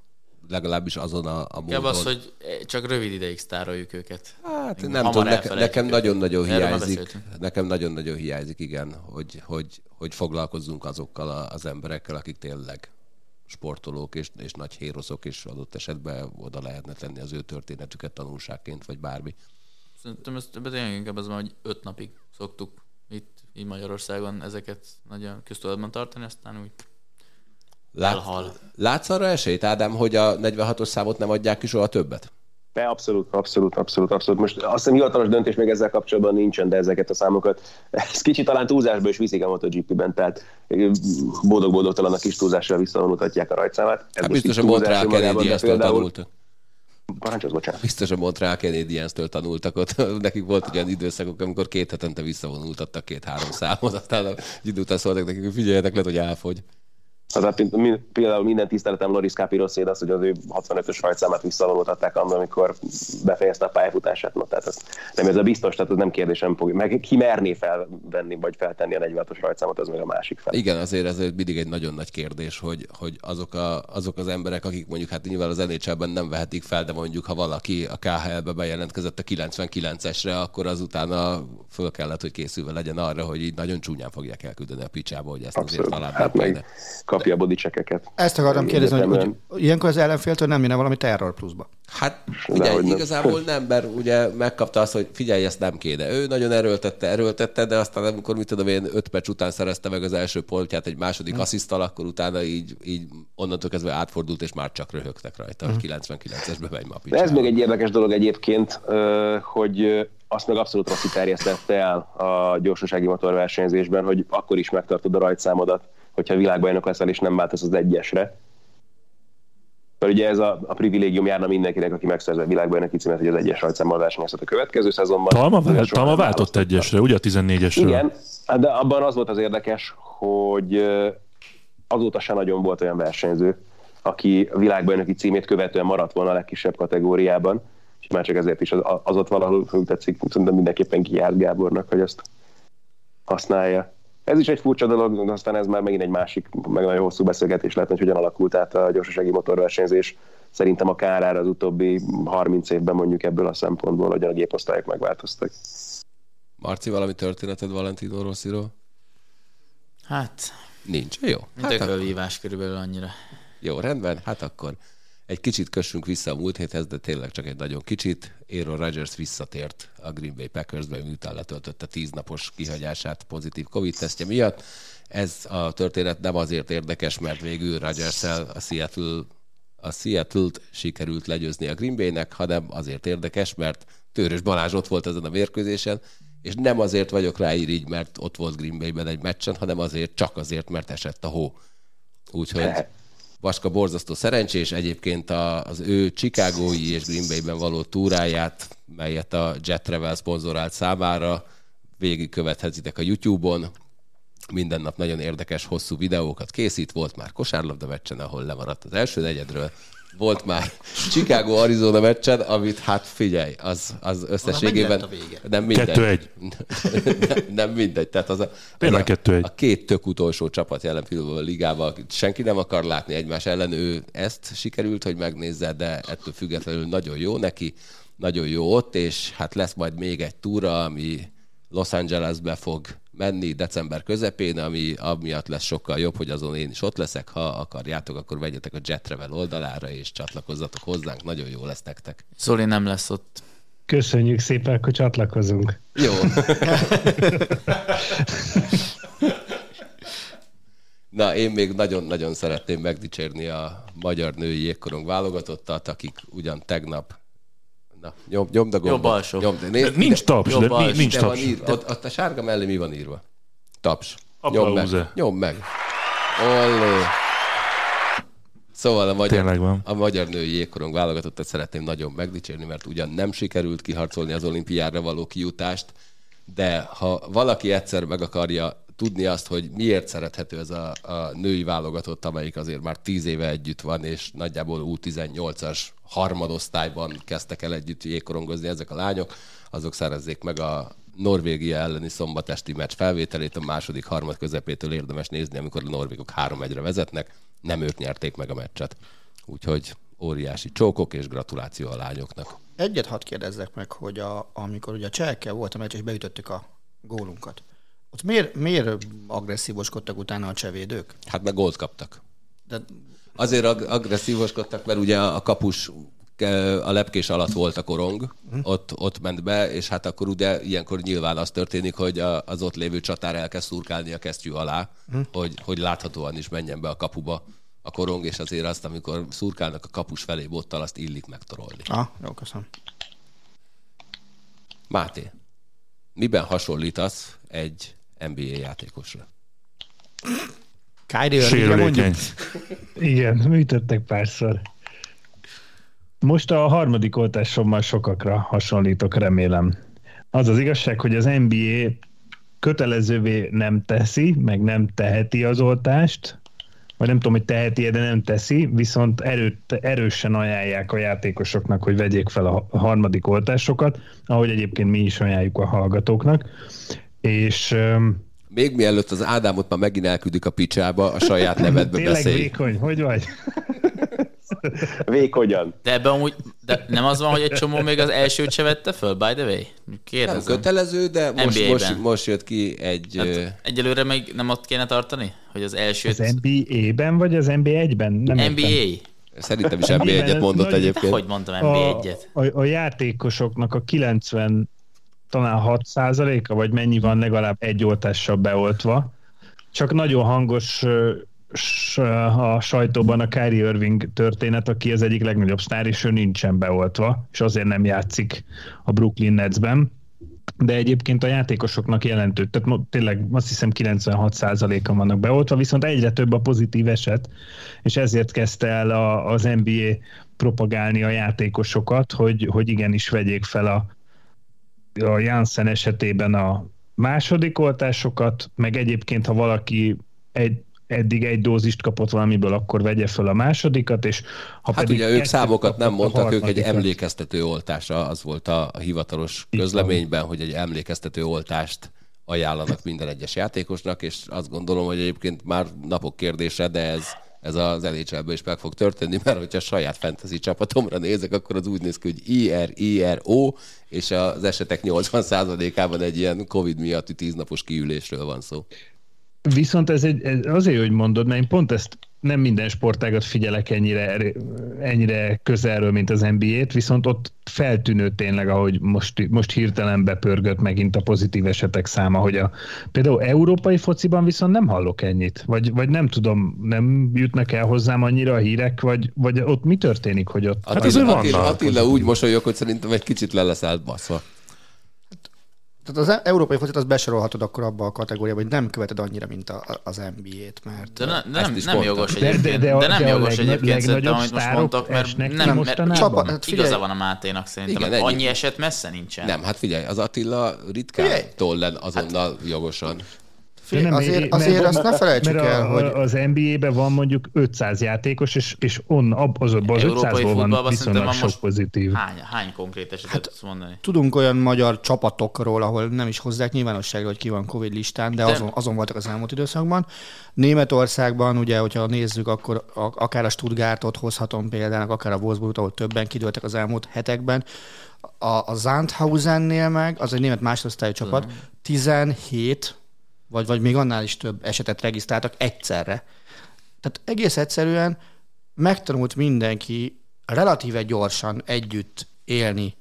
Legalábbis azon a, a módon. az, hogy csak rövid ideig sztároljuk őket. Hát Még nem tudom, nekem, nagyon-nagyon hiányzik, nekem nagyon-nagyon hiányzik, igen, hogy, hogy, hogy foglalkozzunk azokkal a- az emberekkel, akik tényleg sportolók és, és nagy héroszok, és adott esetben oda lehetne tenni az ő történetüket tanulságként, vagy bármi. Szerintem ez tényleg inkább az van, hogy öt napig szoktuk itt így Magyarországon ezeket nagyon köztudatban tartani, aztán úgy Lát, Elhal. látsz arra esélyt, Ádám, hogy a 46-os számot nem adják ki soha többet? Be, abszolút, abszolút, abszolút, abszolút. Most azt hiszem hivatalos döntés még ezzel kapcsolatban nincsen, de ezeket a számokat, ez kicsit talán túlzásba is viszik a MotoGP-ben, tehát boldog-boldogtalan a kis túlzással visszavonultatják a rajtszámát. Ez Hát biztos a Montreal de például- tanultak. Parancsolsz, bocsánat. Biztos a Montreal Canadiens-től tanultak ott. Nekik volt olyan időszakok, amikor két hetente visszavonultattak két-három számot, aztán egy idő után szóltak nekik, hogy figyeljetek, lehet, hogy elfogy. Hát, mi- például minden tiszteletem Loris Capirosé, az, hogy az ő 65-ös rajtszámát visszavonultatták annak, amikor befejezte a pályafutását. No, tehát ez nem ez a biztos, tehát ez nem kérdés, nem fog. Meg ki merné felvenni, vagy feltenni a 46-os rajtszámot, az meg a másik fel. Igen, azért ez mindig egy nagyon nagy kérdés, hogy, hogy azok, a, azok az emberek, akik mondjuk hát nyilván az NHL-ben nem vehetik fel, de mondjuk ha valaki a KHL-be bejelentkezett a 99-esre, akkor azután föl kellett, hogy készülve legyen arra, hogy így nagyon csúnyán fogják elküldeni a picsába, hogy ezt azért Abszolút. talán Hát meg kéne. Kapja a bodicsekeket. Ezt akartam kérdezni, hogy, hogy ilyenkor az ellenféltől nem jönne valami terror pluszba. Hát Dehogy figyelj, nem. igazából nem, mert ugye megkapta azt, hogy figyelj, ezt nem kéne. Ő nagyon erőltette, erőltette, de aztán amikor, mit tudom én, öt perc után szerezte meg az első pontját egy második asszisztal, akkor utána így, így onnantól kezdve átfordult, és már csak röhögtek rajta, hogy 99-esbe megy ma a De ez még egy érdekes dolog egyébként, hogy azt meg abszolút Rossi terjesztette el a gyorsasági motorversenyzésben, hogy akkor is megtartod a rajtszámodat, hogyha világbajnok leszel és nem váltasz az egyesre. Mert ugye ez a, a privilégium járna mindenkinek, aki megszerzett világbajnoki címet, hogy az egyes rajtszámmal versenyezhet a következő szezonban. Talma, vált, Talma váltott egyesre, ugye a 14-esről? Igen, de abban az volt az érdekes, hogy azóta se nagyon volt olyan versenyző, aki a világbajnoki címét követően maradt volna a legkisebb kategóriában, és már csak ezért is az, az ott valahol tetszik, szerintem mindenképpen kijárt Gábornak, hogy ezt használja. Ez is egy furcsa dolog, de aztán ez már megint egy másik, meg nagyon hosszú beszélgetés lehet, hogy hogyan alakult át a gyorsasági motorversenyzés. Szerintem a kárára az utóbbi 30 évben mondjuk ebből a szempontból, hogy a géposztályok megváltoztak. Marci, valami történeted Valentino Rossiról? Hát, Nincs. Jó. Hát akkor, ökölvívás körülbelül annyira. jó, rendben. Hát akkor egy kicsit kössünk vissza a múlt héthez, de tényleg csak egy nagyon kicsit. Aaron Rodgers visszatért a Green Bay Packersbe, miután letöltötte tíznapos kihagyását pozitív Covid-tesztje miatt. Ez a történet nem azért érdekes, mert végül rodgers a Seattle a Seattle-t sikerült legyőzni a Green Bay-nek, hanem azért érdekes, mert Tőrös Balázs ott volt ezen a mérkőzésen, és nem azért vagyok rá így, mert ott volt Green Bay-ben egy meccsen, hanem azért, csak azért, mert esett a hó. Úgyhogy Vaska borzasztó szerencsés, egyébként a, az ő Chicagói és Green Bay-ben való túráját, melyet a Jet Travel szponzorált számára végigkövethetitek a YouTube-on, minden nap nagyon érdekes, hosszú videókat készít, volt már kosárlabda meccsen, ahol lemaradt az első negyedről, volt már Chicago Arizona meccsen, amit hát figyelj, az, az összességében nem mindegy. Kettő-egy. nem, nem mindegy. Tehát az a, az a, kettő-egy. a két tök utolsó csapat jelen pillanatban a ligában, senki nem akar látni egymás ellen, ő ezt sikerült, hogy megnézze, de ettől függetlenül nagyon jó neki, nagyon jó ott, és hát lesz majd még egy túra, ami Los Angelesbe fog menni december közepén, ami amiatt lesz sokkal jobb, hogy azon én is ott leszek. Ha akarjátok, akkor vegyetek a Jet Travel oldalára, és csatlakozzatok hozzánk, nagyon jó lesz nektek. Zoli nem lesz ott. Köszönjük szépen, hogy csatlakozunk. Jó. Na, én még nagyon-nagyon szeretném megdicsérni a magyar női jégkorong válogatottat, akik ugyan tegnap Na, nyom, nyomd a gombot. Jobb alsó. Nyomd, nézd, Nincs taps, Jobb de alsó. ni- nincs Ide van taps. írva. Ott, ott a sárga mellé mi van írva? Taps. Nyomd meg. Nyomd meg. Ollé. Szóval a magyar, a magyar női jégkorong válogatottat szeretném nagyon megdicsérni, mert ugyan nem sikerült kiharcolni az olimpiára való kijutást, de ha valaki egyszer meg akarja tudni azt, hogy miért szerethető ez a, a női válogatott, amelyik azért már tíz éve együtt van, és nagyjából U18-as harmadosztályban kezdtek el együtt jégkorongozni ezek a lányok, azok szerezzék meg a Norvégia elleni szombatesti meccs felvételét, a második harmad közepétől érdemes nézni, amikor a norvégok 3-1-re vezetnek, nem ők nyerték meg a meccset. Úgyhogy óriási csókok és gratuláció a lányoknak. Egyet hadd kérdezzek meg, hogy a, amikor ugye a csehekkel volt a meccs, és beütöttük a gólunkat. Ott miért, miért agresszívoskodtak utána a csevédők? Hát meg gólt kaptak. De Azért ag- agresszívoskodtak, mert ugye a kapus a lepkés alatt volt a korong, ott, ott ment be, és hát akkor ugye ilyenkor nyilván az történik, hogy a, az ott lévő csatár elkezd szurkálni a kesztyű alá, hogy, hogy láthatóan is menjen be a kapuba a korong, és azért azt, amikor szurkálnak a kapus felé bottal, azt illik megtorolni. ah, jó, köszönöm. Máté, miben hasonlítasz egy NBA játékosra? Kyrie mondjuk. Sérülékeny. Igen, műtöttek párszor. Most a harmadik oltásommal sokakra hasonlítok, remélem. Az az igazság, hogy az NBA kötelezővé nem teszi, meg nem teheti az oltást, vagy nem tudom, hogy teheti de nem teszi, viszont erőt, erősen ajánlják a játékosoknak, hogy vegyék fel a harmadik oltásokat, ahogy egyébként mi is ajánljuk a hallgatóknak. És öm, Még mielőtt az Ádámot már megint elküldik a picsába, a saját nevedbe tényleg beszélj. vékony, hogy vagy? Vékonyan. De ebben amúgy, de nem az van, hogy egy csomó még az elsőt se vette föl, by the way? Nem Kérdezem. kötelező, de most, NBA-ben. most, most jött ki egy... Hát egyelőre még nem ott kéne tartani? Hogy az elsőt... Az NBA-ben, vagy az NBA-1-ben? Nem értem. NBA? Szerintem is NBA egyet mondott Nagy- egyébként. Hogy mondtam NBA a, egyet? a, a játékosoknak a 90 talán 6 százaléka, vagy mennyi van legalább egy oltással beoltva. Csak nagyon hangos a sajtóban a Kyrie Irving történet, aki az egyik legnagyobb sztár, és ő nincsen beoltva, és azért nem játszik a Brooklyn Netsben. De egyébként a játékosoknak jelentő, tehát tényleg azt hiszem 96%-an vannak beoltva, viszont egyre több a pozitív eset, és ezért kezdte el a, az NBA propagálni a játékosokat, hogy, hogy igenis vegyék fel a, a Janssen esetében a második oltásokat, meg egyébként, ha valaki egy, eddig egy dózist kapott valamiből, akkor vegye fel a másodikat, és ha Hát pedig ugye ők számokat nem mondtak, ők egy emlékeztető oltásra, az volt a, a hivatalos van. közleményben, hogy egy emlékeztető oltást ajánlanak minden egyes játékosnak, és azt gondolom, hogy egyébként már napok kérdése, de ez, ez az nhl is meg fog történni, mert hogyha a saját fantasy csapatomra nézek, akkor az úgy néz ki, hogy IR, IRO, és az esetek 80%-ában egy ilyen Covid miatti tíznapos kiülésről van szó. Viszont ez, egy, ez azért, hogy mondod, mert én pont ezt nem minden sportágat figyelek ennyire, ennyire közelről, mint az NBA-t, viszont ott feltűnő tényleg, ahogy most, most hirtelen bepörgött megint a pozitív esetek száma, hogy a, például európai fociban viszont nem hallok ennyit, vagy, vagy nem tudom, nem jutnak el hozzám annyira a hírek, vagy, vagy ott mi történik, hogy ott... Attila, azért Attila, vannak. Attila úgy mosolyog, hogy szerintem egy kicsit le lesz baszva. Tehát az európai focit az besorolhatod akkor abba a kategóriába, hogy nem követed annyira, mint a, az NBA-t, mert... De, ne, de nem, nem mondtam. jogos De- de- egyébként. De, de a- de, nem de jogos legna- egyébként szerintem, amit most mondtak, mert nem, mert? Csapat- hát figyelj. igaza van a Máténak szerintem. Igen, annyi eset messze nincsen. Nem, hát figyelj, az Attila ritkán Figyelj. tollen azonnal jogosan. Figyelj, nem, azért, mert- azért mert- azt ne felejtsük mert el, a, hogy... az NBA-ben van mondjuk 500 játékos, és, és on, ab, az, az Európai 500-ból van viszonylag van sok most pozitív. Hány, hány konkrét esetet hát, tudsz mondani? Tudunk olyan magyar csapatokról, ahol nem is hozzák nyilvánosságra, hogy ki van Covid listán, de, De- azon, azon voltak az elmúlt időszakban. Németországban, ugye, hogyha nézzük, akkor a, akár a Stuttgartot hozhatom példának, akár a Wolfsburgot, ahol többen kidőltek az elmúlt hetekben. A, a Zandhausennél meg, az egy német másodosztályú csapat, 17 vagy, vagy még annál is több esetet regisztráltak egyszerre. Tehát egész egyszerűen megtanult mindenki relatíve gyorsan együtt élni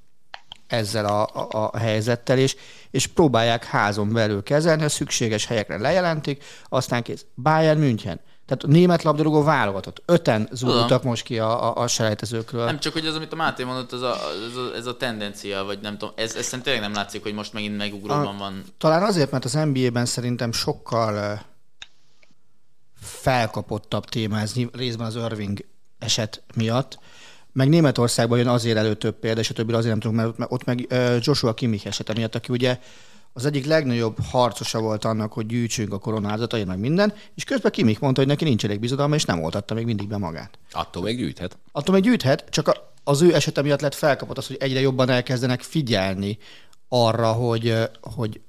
ezzel a, a, a helyzettel, és, és próbálják házon belül kezelni, a szükséges helyekre lejelentik, aztán kész. Bayern München. Tehát a német labdarúgó válogatott. Öten zúdultak most ki a, a, a selejtezőkről. Nem csak, hogy az, amit a Máté mondott, ez a, ez a, ez a tendencia, vagy nem tudom, ez, ez szerintem tényleg nem látszik, hogy most megint megugróban van. Talán azért, mert az NBA-ben szerintem sokkal felkapottabb téma ez részben az Irving eset miatt, meg Németországban jön azért elő több példa, és a többi azért nem tudunk, mert ott meg- Joshua Kimmich esete miatt, aki ugye az egyik legnagyobb harcosa volt annak, hogy gyűjtsünk a koronázatait, meg minden, és közben Kimmich mondta, hogy neki nincs elég bizodalma, és nem oltatta még mindig be magát. Attól még gyűjthet. Attól még gyűjthet, csak az ő esete miatt lett felkapott az, hogy egyre jobban elkezdenek figyelni arra, hogy, hogy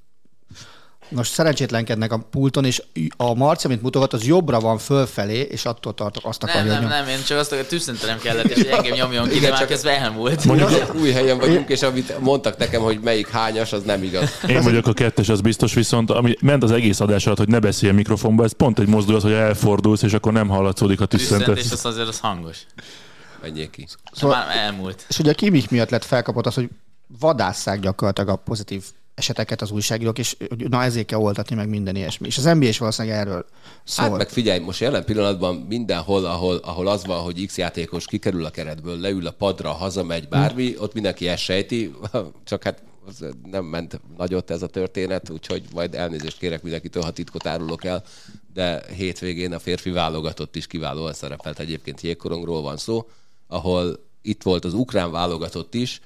most szerencsétlenkednek a pulton, és a Marci, amit mutogat, az jobbra van fölfelé, és attól tartok, azt Nem, akarja nem, nyomni. nem, én csak azt, hogy tűzszentelem kellett, és hogy engem nyomjon ki, de már közben elmúlt. Mondjuk új helyen vagyunk, és amit mondtak nekem, hogy melyik hányas, az nem igaz. Én vagyok a kettes, az biztos, viszont ami ment az egész adás alatt, hogy ne beszélj mikrofonba, ez pont egy mozdulat, hogy elfordulsz, és akkor nem hallatszódik a tüsszentés. az azért az hangos. Menjék ki. Szóval... Már elmúlt. És ugye a Kimmich miatt lett felkapott az, hogy vadásszák gyakorlatilag a pozitív eseteket az újságírók, és na ezért kell oltatni meg minden ilyesmi. És az NBA is valószínűleg erről szól. Hát meg figyelj, most jelen pillanatban mindenhol, ahol, ahol az van, hogy X játékos kikerül a keretből, leül a padra, hazamegy, bármi, ott mindenki ezt sejti, csak hát nem ment nagyot ez a történet, úgyhogy majd elnézést kérek mindenkitől, ha titkot árulok el, de hétvégén a férfi válogatott is kiválóan szerepelt, egyébként jégkorongról van szó, ahol itt volt az ukrán válogatott is,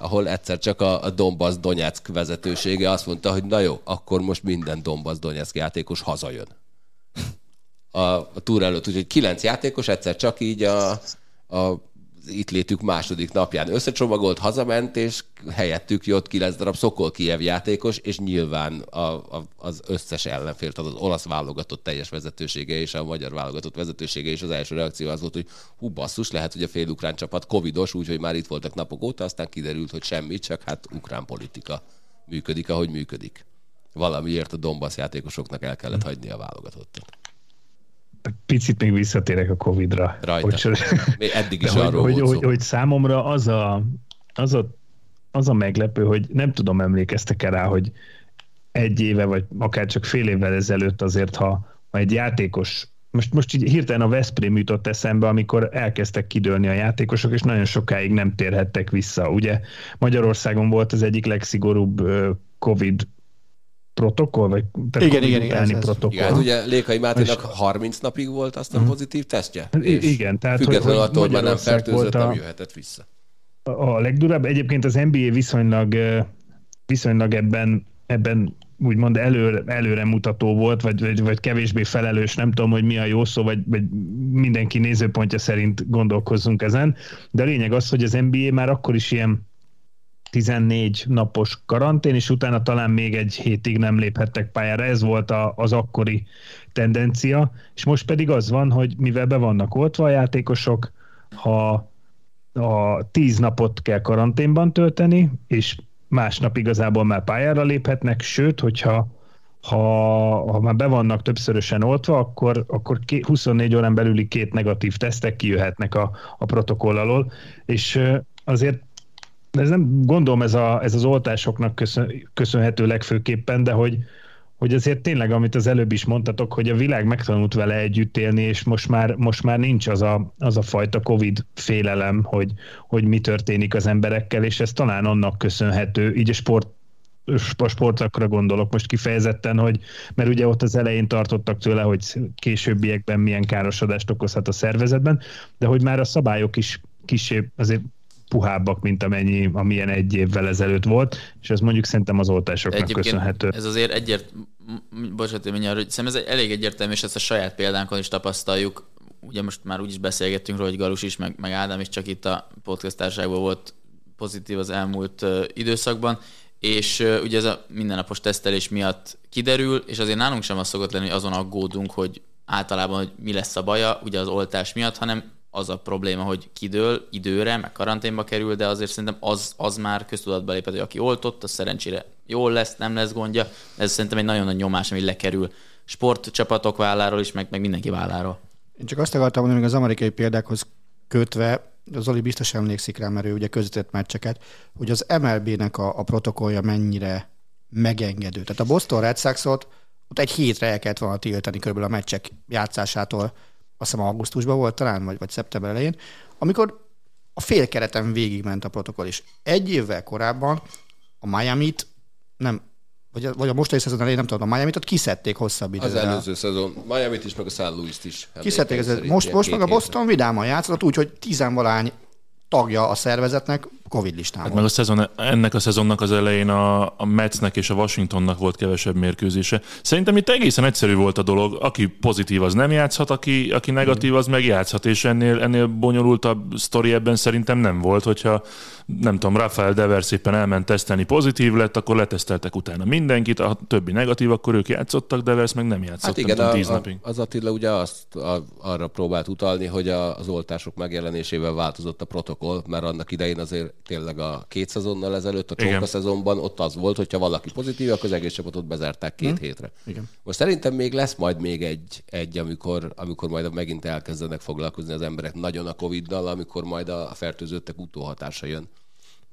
ahol egyszer csak a, a Donbass Donetsk vezetősége azt mondta, hogy na jó, akkor most minden Donbass Donetsk játékos hazajön. A, a túra előtt, úgyhogy kilenc játékos egyszer csak így a, a itt létük második napján összecsomagolt, hazament, és helyettük jött kilenc darab Szokol Kiev játékos, és nyilván a, a, az összes ellenfél, tehát az olasz válogatott teljes vezetősége és a magyar válogatott vezetősége, és az első reakció az volt, hogy hú basszus, lehet, hogy a fél ukrán csapat covidos, úgyhogy már itt voltak napok óta, aztán kiderült, hogy semmi, csak hát ukrán politika működik, ahogy működik. Valamiért a Donbass játékosoknak el kellett hagyni a válogatottat. Picit még visszatérek a Covid-ra. Rajta. Hogy, eddig is hogy, arról hogy, hogy, hogy, számomra az a, az, a, az a meglepő, hogy nem tudom, emlékeztek-e rá, hogy egy éve, vagy akár csak fél évvel ezelőtt azért, ha, ha egy játékos most, most így hirtelen a Veszprém jutott eszembe, amikor elkezdtek kidőlni a játékosok, és nagyon sokáig nem térhettek vissza. Ugye Magyarországon volt az egyik legszigorúbb Covid protokoll, vagy tehát Igen, igen, igen, ez- protokoll. Igen, ugye Lékai Máténak 30 napig volt aztán pozitív tesztje. Hát i- igen, tehát, Függetlenül attól, hogy már nem fertőzött, volt a- nem jöhetett vissza. a legdurább. Egyébként az NBA viszonylag, viszonylag ebben, ebben úgymond előre, előre mutató volt, vagy, vagy, vagy kevésbé felelős, nem tudom, hogy mi a jó szó, vagy, vagy mindenki nézőpontja szerint gondolkozzunk ezen, de a lényeg az, hogy az NBA már akkor is ilyen 14 napos karantén, és utána talán még egy hétig nem léphettek pályára. Ez volt a, az akkori tendencia, és most pedig az van, hogy mivel be vannak oltva a játékosok, ha a 10 napot kell karanténban tölteni, és másnap igazából már pályára léphetnek, sőt, hogyha ha, ha már be vannak többszörösen oltva, akkor, akkor ké, 24 órán belüli két negatív tesztek kijöhetnek a, a protokoll alól, és azért ez nem gondolom ez, a, ez az oltásoknak köszön, köszönhető legfőképpen, de hogy, hogy azért tényleg, amit az előbb is mondtatok, hogy a világ megtanult vele együtt élni, és most már, most már nincs az a, az a fajta Covid félelem, hogy, hogy mi történik az emberekkel, és ez talán annak köszönhető, így a sport a sportlakra gondolok most kifejezetten, hogy mert ugye ott az elején tartottak tőle, hogy későbbiekben milyen károsodást okozhat a szervezetben, de hogy már a szabályok is kisebb, azért puhábbak, mint amennyi, amilyen egy évvel ezelőtt volt, és ez mondjuk szerintem az oltásoknak köszönhető. ez azért egyért, bocsánat, hogy mindjárt, hogy szerintem ez elég egyértelmű, és ezt a saját példánkon is tapasztaljuk. Ugye most már úgy is beszélgettünk róla, hogy Galus is, meg, meg Ádám is csak itt a podcast társaságban volt pozitív az elmúlt uh, időszakban, és uh, ugye ez a mindennapos tesztelés miatt kiderül, és azért nálunk sem az szokott lenni, hogy azon aggódunk, hogy általában, hogy mi lesz a baja, ugye az oltás miatt, hanem az a probléma, hogy kidől időre, meg karanténba kerül, de azért szerintem az, az már köztudatba lépett, hogy aki oltott, az szerencsére jól lesz, nem lesz gondja. Ez szerintem egy nagyon nagy nyomás, ami lekerül sportcsapatok válláról is, meg, meg mindenki válláról. Én csak azt akartam mondani, hogy az amerikai példákhoz kötve Zoli biztos emlékszik rá, mert ő ugye közvetett meccseket, hogy az MLB-nek a, a protokollja mennyire megengedő. Tehát a Boston Red Sox-ot ott egy hétre el kellett volna tiltani körülbelül a meccsek játszásától, azt hiszem augusztusban volt talán, vagy, vagy szeptember elején, amikor a fél kereten végigment a protokoll is. Egy évvel korábban a Miami-t nem, vagy a, vagy a mostani szezon elején, nem tudom, a Miami-t kiszedték hosszabb időre. Az előző szezon. Miami-t is, meg a St. Louis-t is. Kiszedték, ez, most, most meg a. Boston vidáman játszott, úgyhogy tizenvalány tagja a szervezetnek Covid listán Hát meg a szezon, ennek a szezonnak az elején a, a Metsnek és a Washingtonnak volt kevesebb mérkőzése. Szerintem itt egészen egyszerű volt a dolog. Aki pozitív, az nem játszhat, aki, aki negatív, az meg játszhat, és ennél, ennél bonyolultabb sztori ebben szerintem nem volt, hogyha nem tudom, Rafael Dever szépen elment tesztelni, pozitív lett, akkor leteszteltek utána mindenkit, a többi negatív, akkor ők játszottak, Devers meg nem játszott, Hát nem igen, tudom, a, tíz a, napig. az Attila ugye azt a, arra próbált utalni, hogy a, az oltások megjelenésével változott a protokoll, mert annak idején azért tényleg a két szezonnal ezelőtt, a csonka szezonban ott az volt, hogyha valaki pozitív, akkor az egész csapatot bezárták két Hm? hétre. Igen. Most szerintem még lesz majd még egy, egy amikor, amikor majd megint elkezdenek foglalkozni az emberek nagyon a Covid-dal, amikor majd a fertőzöttek utóhatása jön.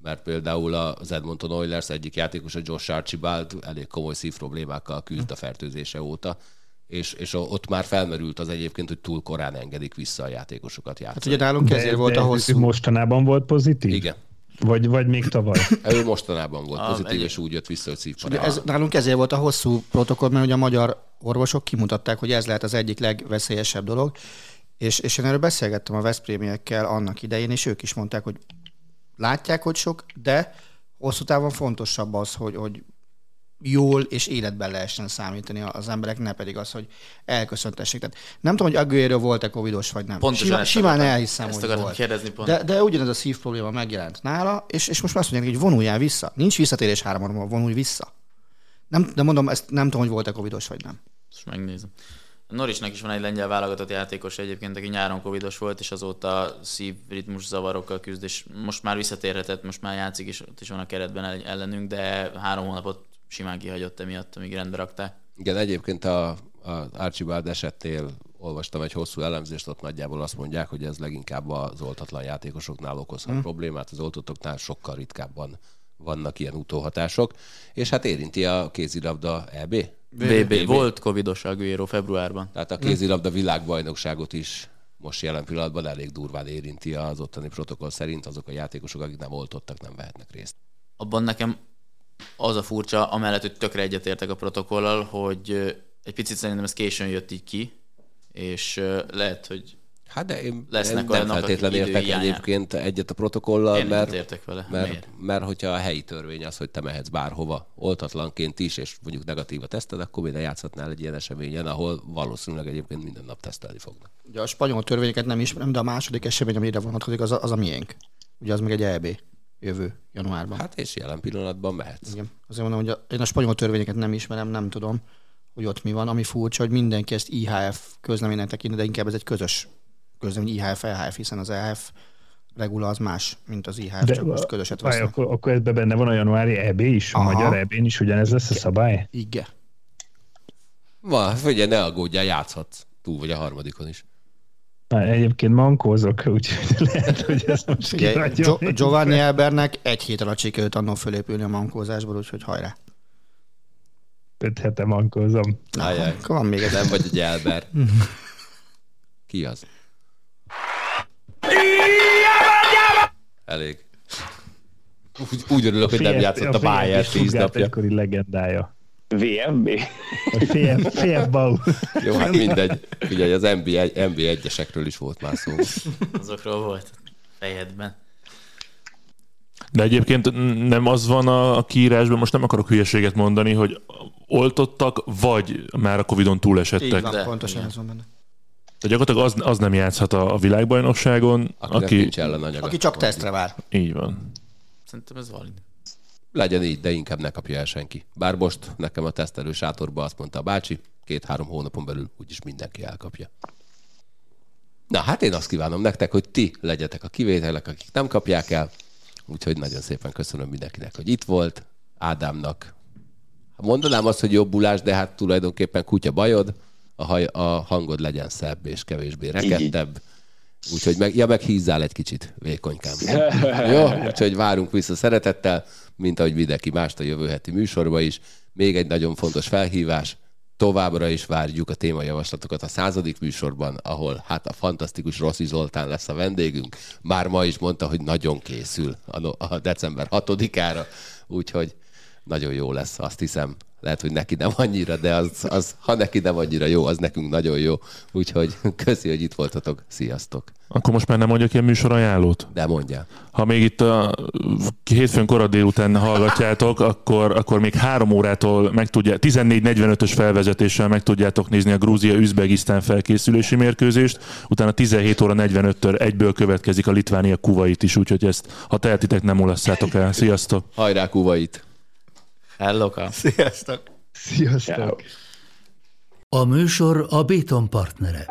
Mert például az Edmonton Oilers egyik játékos, a Josh Archibald elég komoly szívproblémákkal küzd a fertőzése óta, és, és ott már felmerült az egyébként, hogy túl korán engedik vissza a játékosokat Hát játszani. ugye nálunk ezért volt a hosszú... Mostanában volt pozitív? Igen. Vagy, vagy még tavaly? Ő mostanában volt Ah, pozitív, és úgy jött vissza, hogy ez, nálunk ezért volt a hosszú protokoll, mert ugye a magyar orvosok kimutatták, hogy ez lehet az egyik legveszélyesebb dolog, és, és én erről beszélgettem a Veszprémiekkel annak idején, és ők is mondták, hogy látják, hogy sok, de hosszú távon fontosabb az, hogy, hogy jól és életben lehessen számítani az emberek, ne pedig az, hogy elköszöntessék. Tehát nem tudom, hogy Aguero volt-e covidos, vagy nem. Pontosan ezt simán akartam- elhiszem, ezt hogy volt. kérdezni pont. De, de ugyanez a szív probléma megjelent nála, és, és most már azt mondják, hogy vonuljál vissza. Nincs visszatérés három óra, vonulj vissza. Nem, de mondom, ezt nem tudom, hogy volt-e covidos, vagy nem. Most megnézem. Norisnak is van egy lengyel válogatott játékos egyébként, aki nyáron covidos volt, és azóta szívritmus zavarokkal küzd, és most már visszatérhetett, most már játszik, és ott is van a keretben el- ellenünk, de három hónapot simán kihagyott emiatt, amíg rendbe rakták. Igen, egyébként a, a Archibald esettél olvastam egy hosszú elemzést, ott nagyjából azt mondják, hogy ez leginkább az oltatlan játékosoknál okozhat hmm. problémát, az oltottoknál sokkal ritkábban vannak ilyen utóhatások, és hát érinti a kézilabda EB. BB volt covidos Aguero februárban. Tehát a kézilabda világbajnokságot is most jelen pillanatban elég durván érinti az ottani protokoll szerint azok a játékosok, akik nem oltottak, nem vehetnek részt. abban nekem az a furcsa, amellett, hogy tökre egyetértek a protokollal, hogy egy picit szerintem ez későn jött így ki, és lehet, hogy Hát de én Lesznek nem olyanok, feltétlenül értek időhiányán. egyébként egyet a protokollal, Én mert, egyetértek vele. mert, Miért? mert hogyha a helyi törvény az, hogy te mehetsz bárhova, oltatlanként is, és mondjuk negatív a teszted, akkor ne játszhatnál egy ilyen eseményen, ahol valószínűleg egyébként minden nap tesztelni fognak. Ugye a spanyol törvényeket nem ismerem, de a második esemény, amire vonatkozik, az a, az a miénk. Ugye az meg egy EB jövő januárban. Hát és jelen pillanatban mehetsz. Igen. Azért mondom, hogy a, én a spanyol törvényeket nem ismerem, nem tudom, hogy ott mi van. Ami furcsa, hogy mindenki ezt IHF közleménynek tekint, de inkább ez egy közös közlemény IHF, EHF, hiszen az EHF regula az más, mint az IHF, De, csak most közöset várj, vesznek. akkor, akkor ebben benne van a januári EB is, a Aha. magyar EB-n is ugyanez lesz a szabály? Igen. Va, figyelj, ne aggódjál, játszhatsz. Túl vagy a harmadikon is. Már egyébként mankózok, úgyhogy lehet, hogy ez most Ugye. Gio- Giovanni Elbernek egy hét alatt sikerült annól fölépülni a mankózásból, úgyhogy hajrá. Öt hete mankózom. Ajaj. Akkor van még egy Nem vagy egy elber. Ki az? Elég. Úgy, úgy örülök, hogy nem játszott a Bayern és 10 Stuttgart napja. egykori legendája. VFB? A Fél, fél bau. Jó, hát mindegy. Ugye az NBA, NBA egyesekről is volt már szó. Azokról volt fejedben. De egyébként nem az van a, a kiírásban, most nem akarok hülyeséget mondani, hogy oltottak, vagy már a Covid-on Így túlesettek. van, De, pontosan ez van benne. Tehát gyakorlatilag az, az nem játszhat a, a világbajnokságon, Akinek aki... Aki csak tesztre vár. Így van. Szerintem ez valid. Legyen így, de inkább ne kapja el senki. Bár most nekem a tesztelő sátorba azt mondta a bácsi, két-három hónapon belül úgyis mindenki elkapja. Na, hát én azt kívánom nektek, hogy ti legyetek a kivételek, akik nem kapják el. Úgyhogy nagyon szépen köszönöm mindenkinek, hogy itt volt. Ádámnak. Mondanám azt, hogy jobbulás, de hát tulajdonképpen kutya bajod. A, haj, a hangod legyen szebb és kevésbé rekettebb. Úgyhogy meg, ja, meg hízzál egy kicsit, vékonykám. Jó, úgyhogy várunk vissza szeretettel, mint ahogy mindenki mást a jövő heti műsorba is. Még egy nagyon fontos felhívás, továbbra is várjuk a témajavaslatokat a századik műsorban, ahol hát a fantasztikus Rossi Zoltán lesz a vendégünk. Már ma is mondta, hogy nagyon készül a, december 6-ára, úgyhogy nagyon jó lesz, azt hiszem. Lehet, hogy neki nem annyira, de az, az, ha neki nem annyira jó, az nekünk nagyon jó. Úgyhogy köszi, hogy itt voltatok. Sziasztok! Akkor most már nem mondjak ilyen műsor ajánlót? De mondja. Ha még itt a hétfőn korad délután hallgatjátok, akkor, akkor még három órától meg tudja, 14.45-ös felvezetéssel meg tudjátok nézni a Grúzia-Üzbegisztán felkészülési mérkőzést, utána 17 óra 45-től egyből következik a Litvánia Kuvait is, úgyhogy ezt, ha tehetitek, nem mulasszátok el. Sziasztok! Hajrá Kuvait! Helloka! Sziasztok! Sziasztok! Ciao. A műsor a Béton partnere.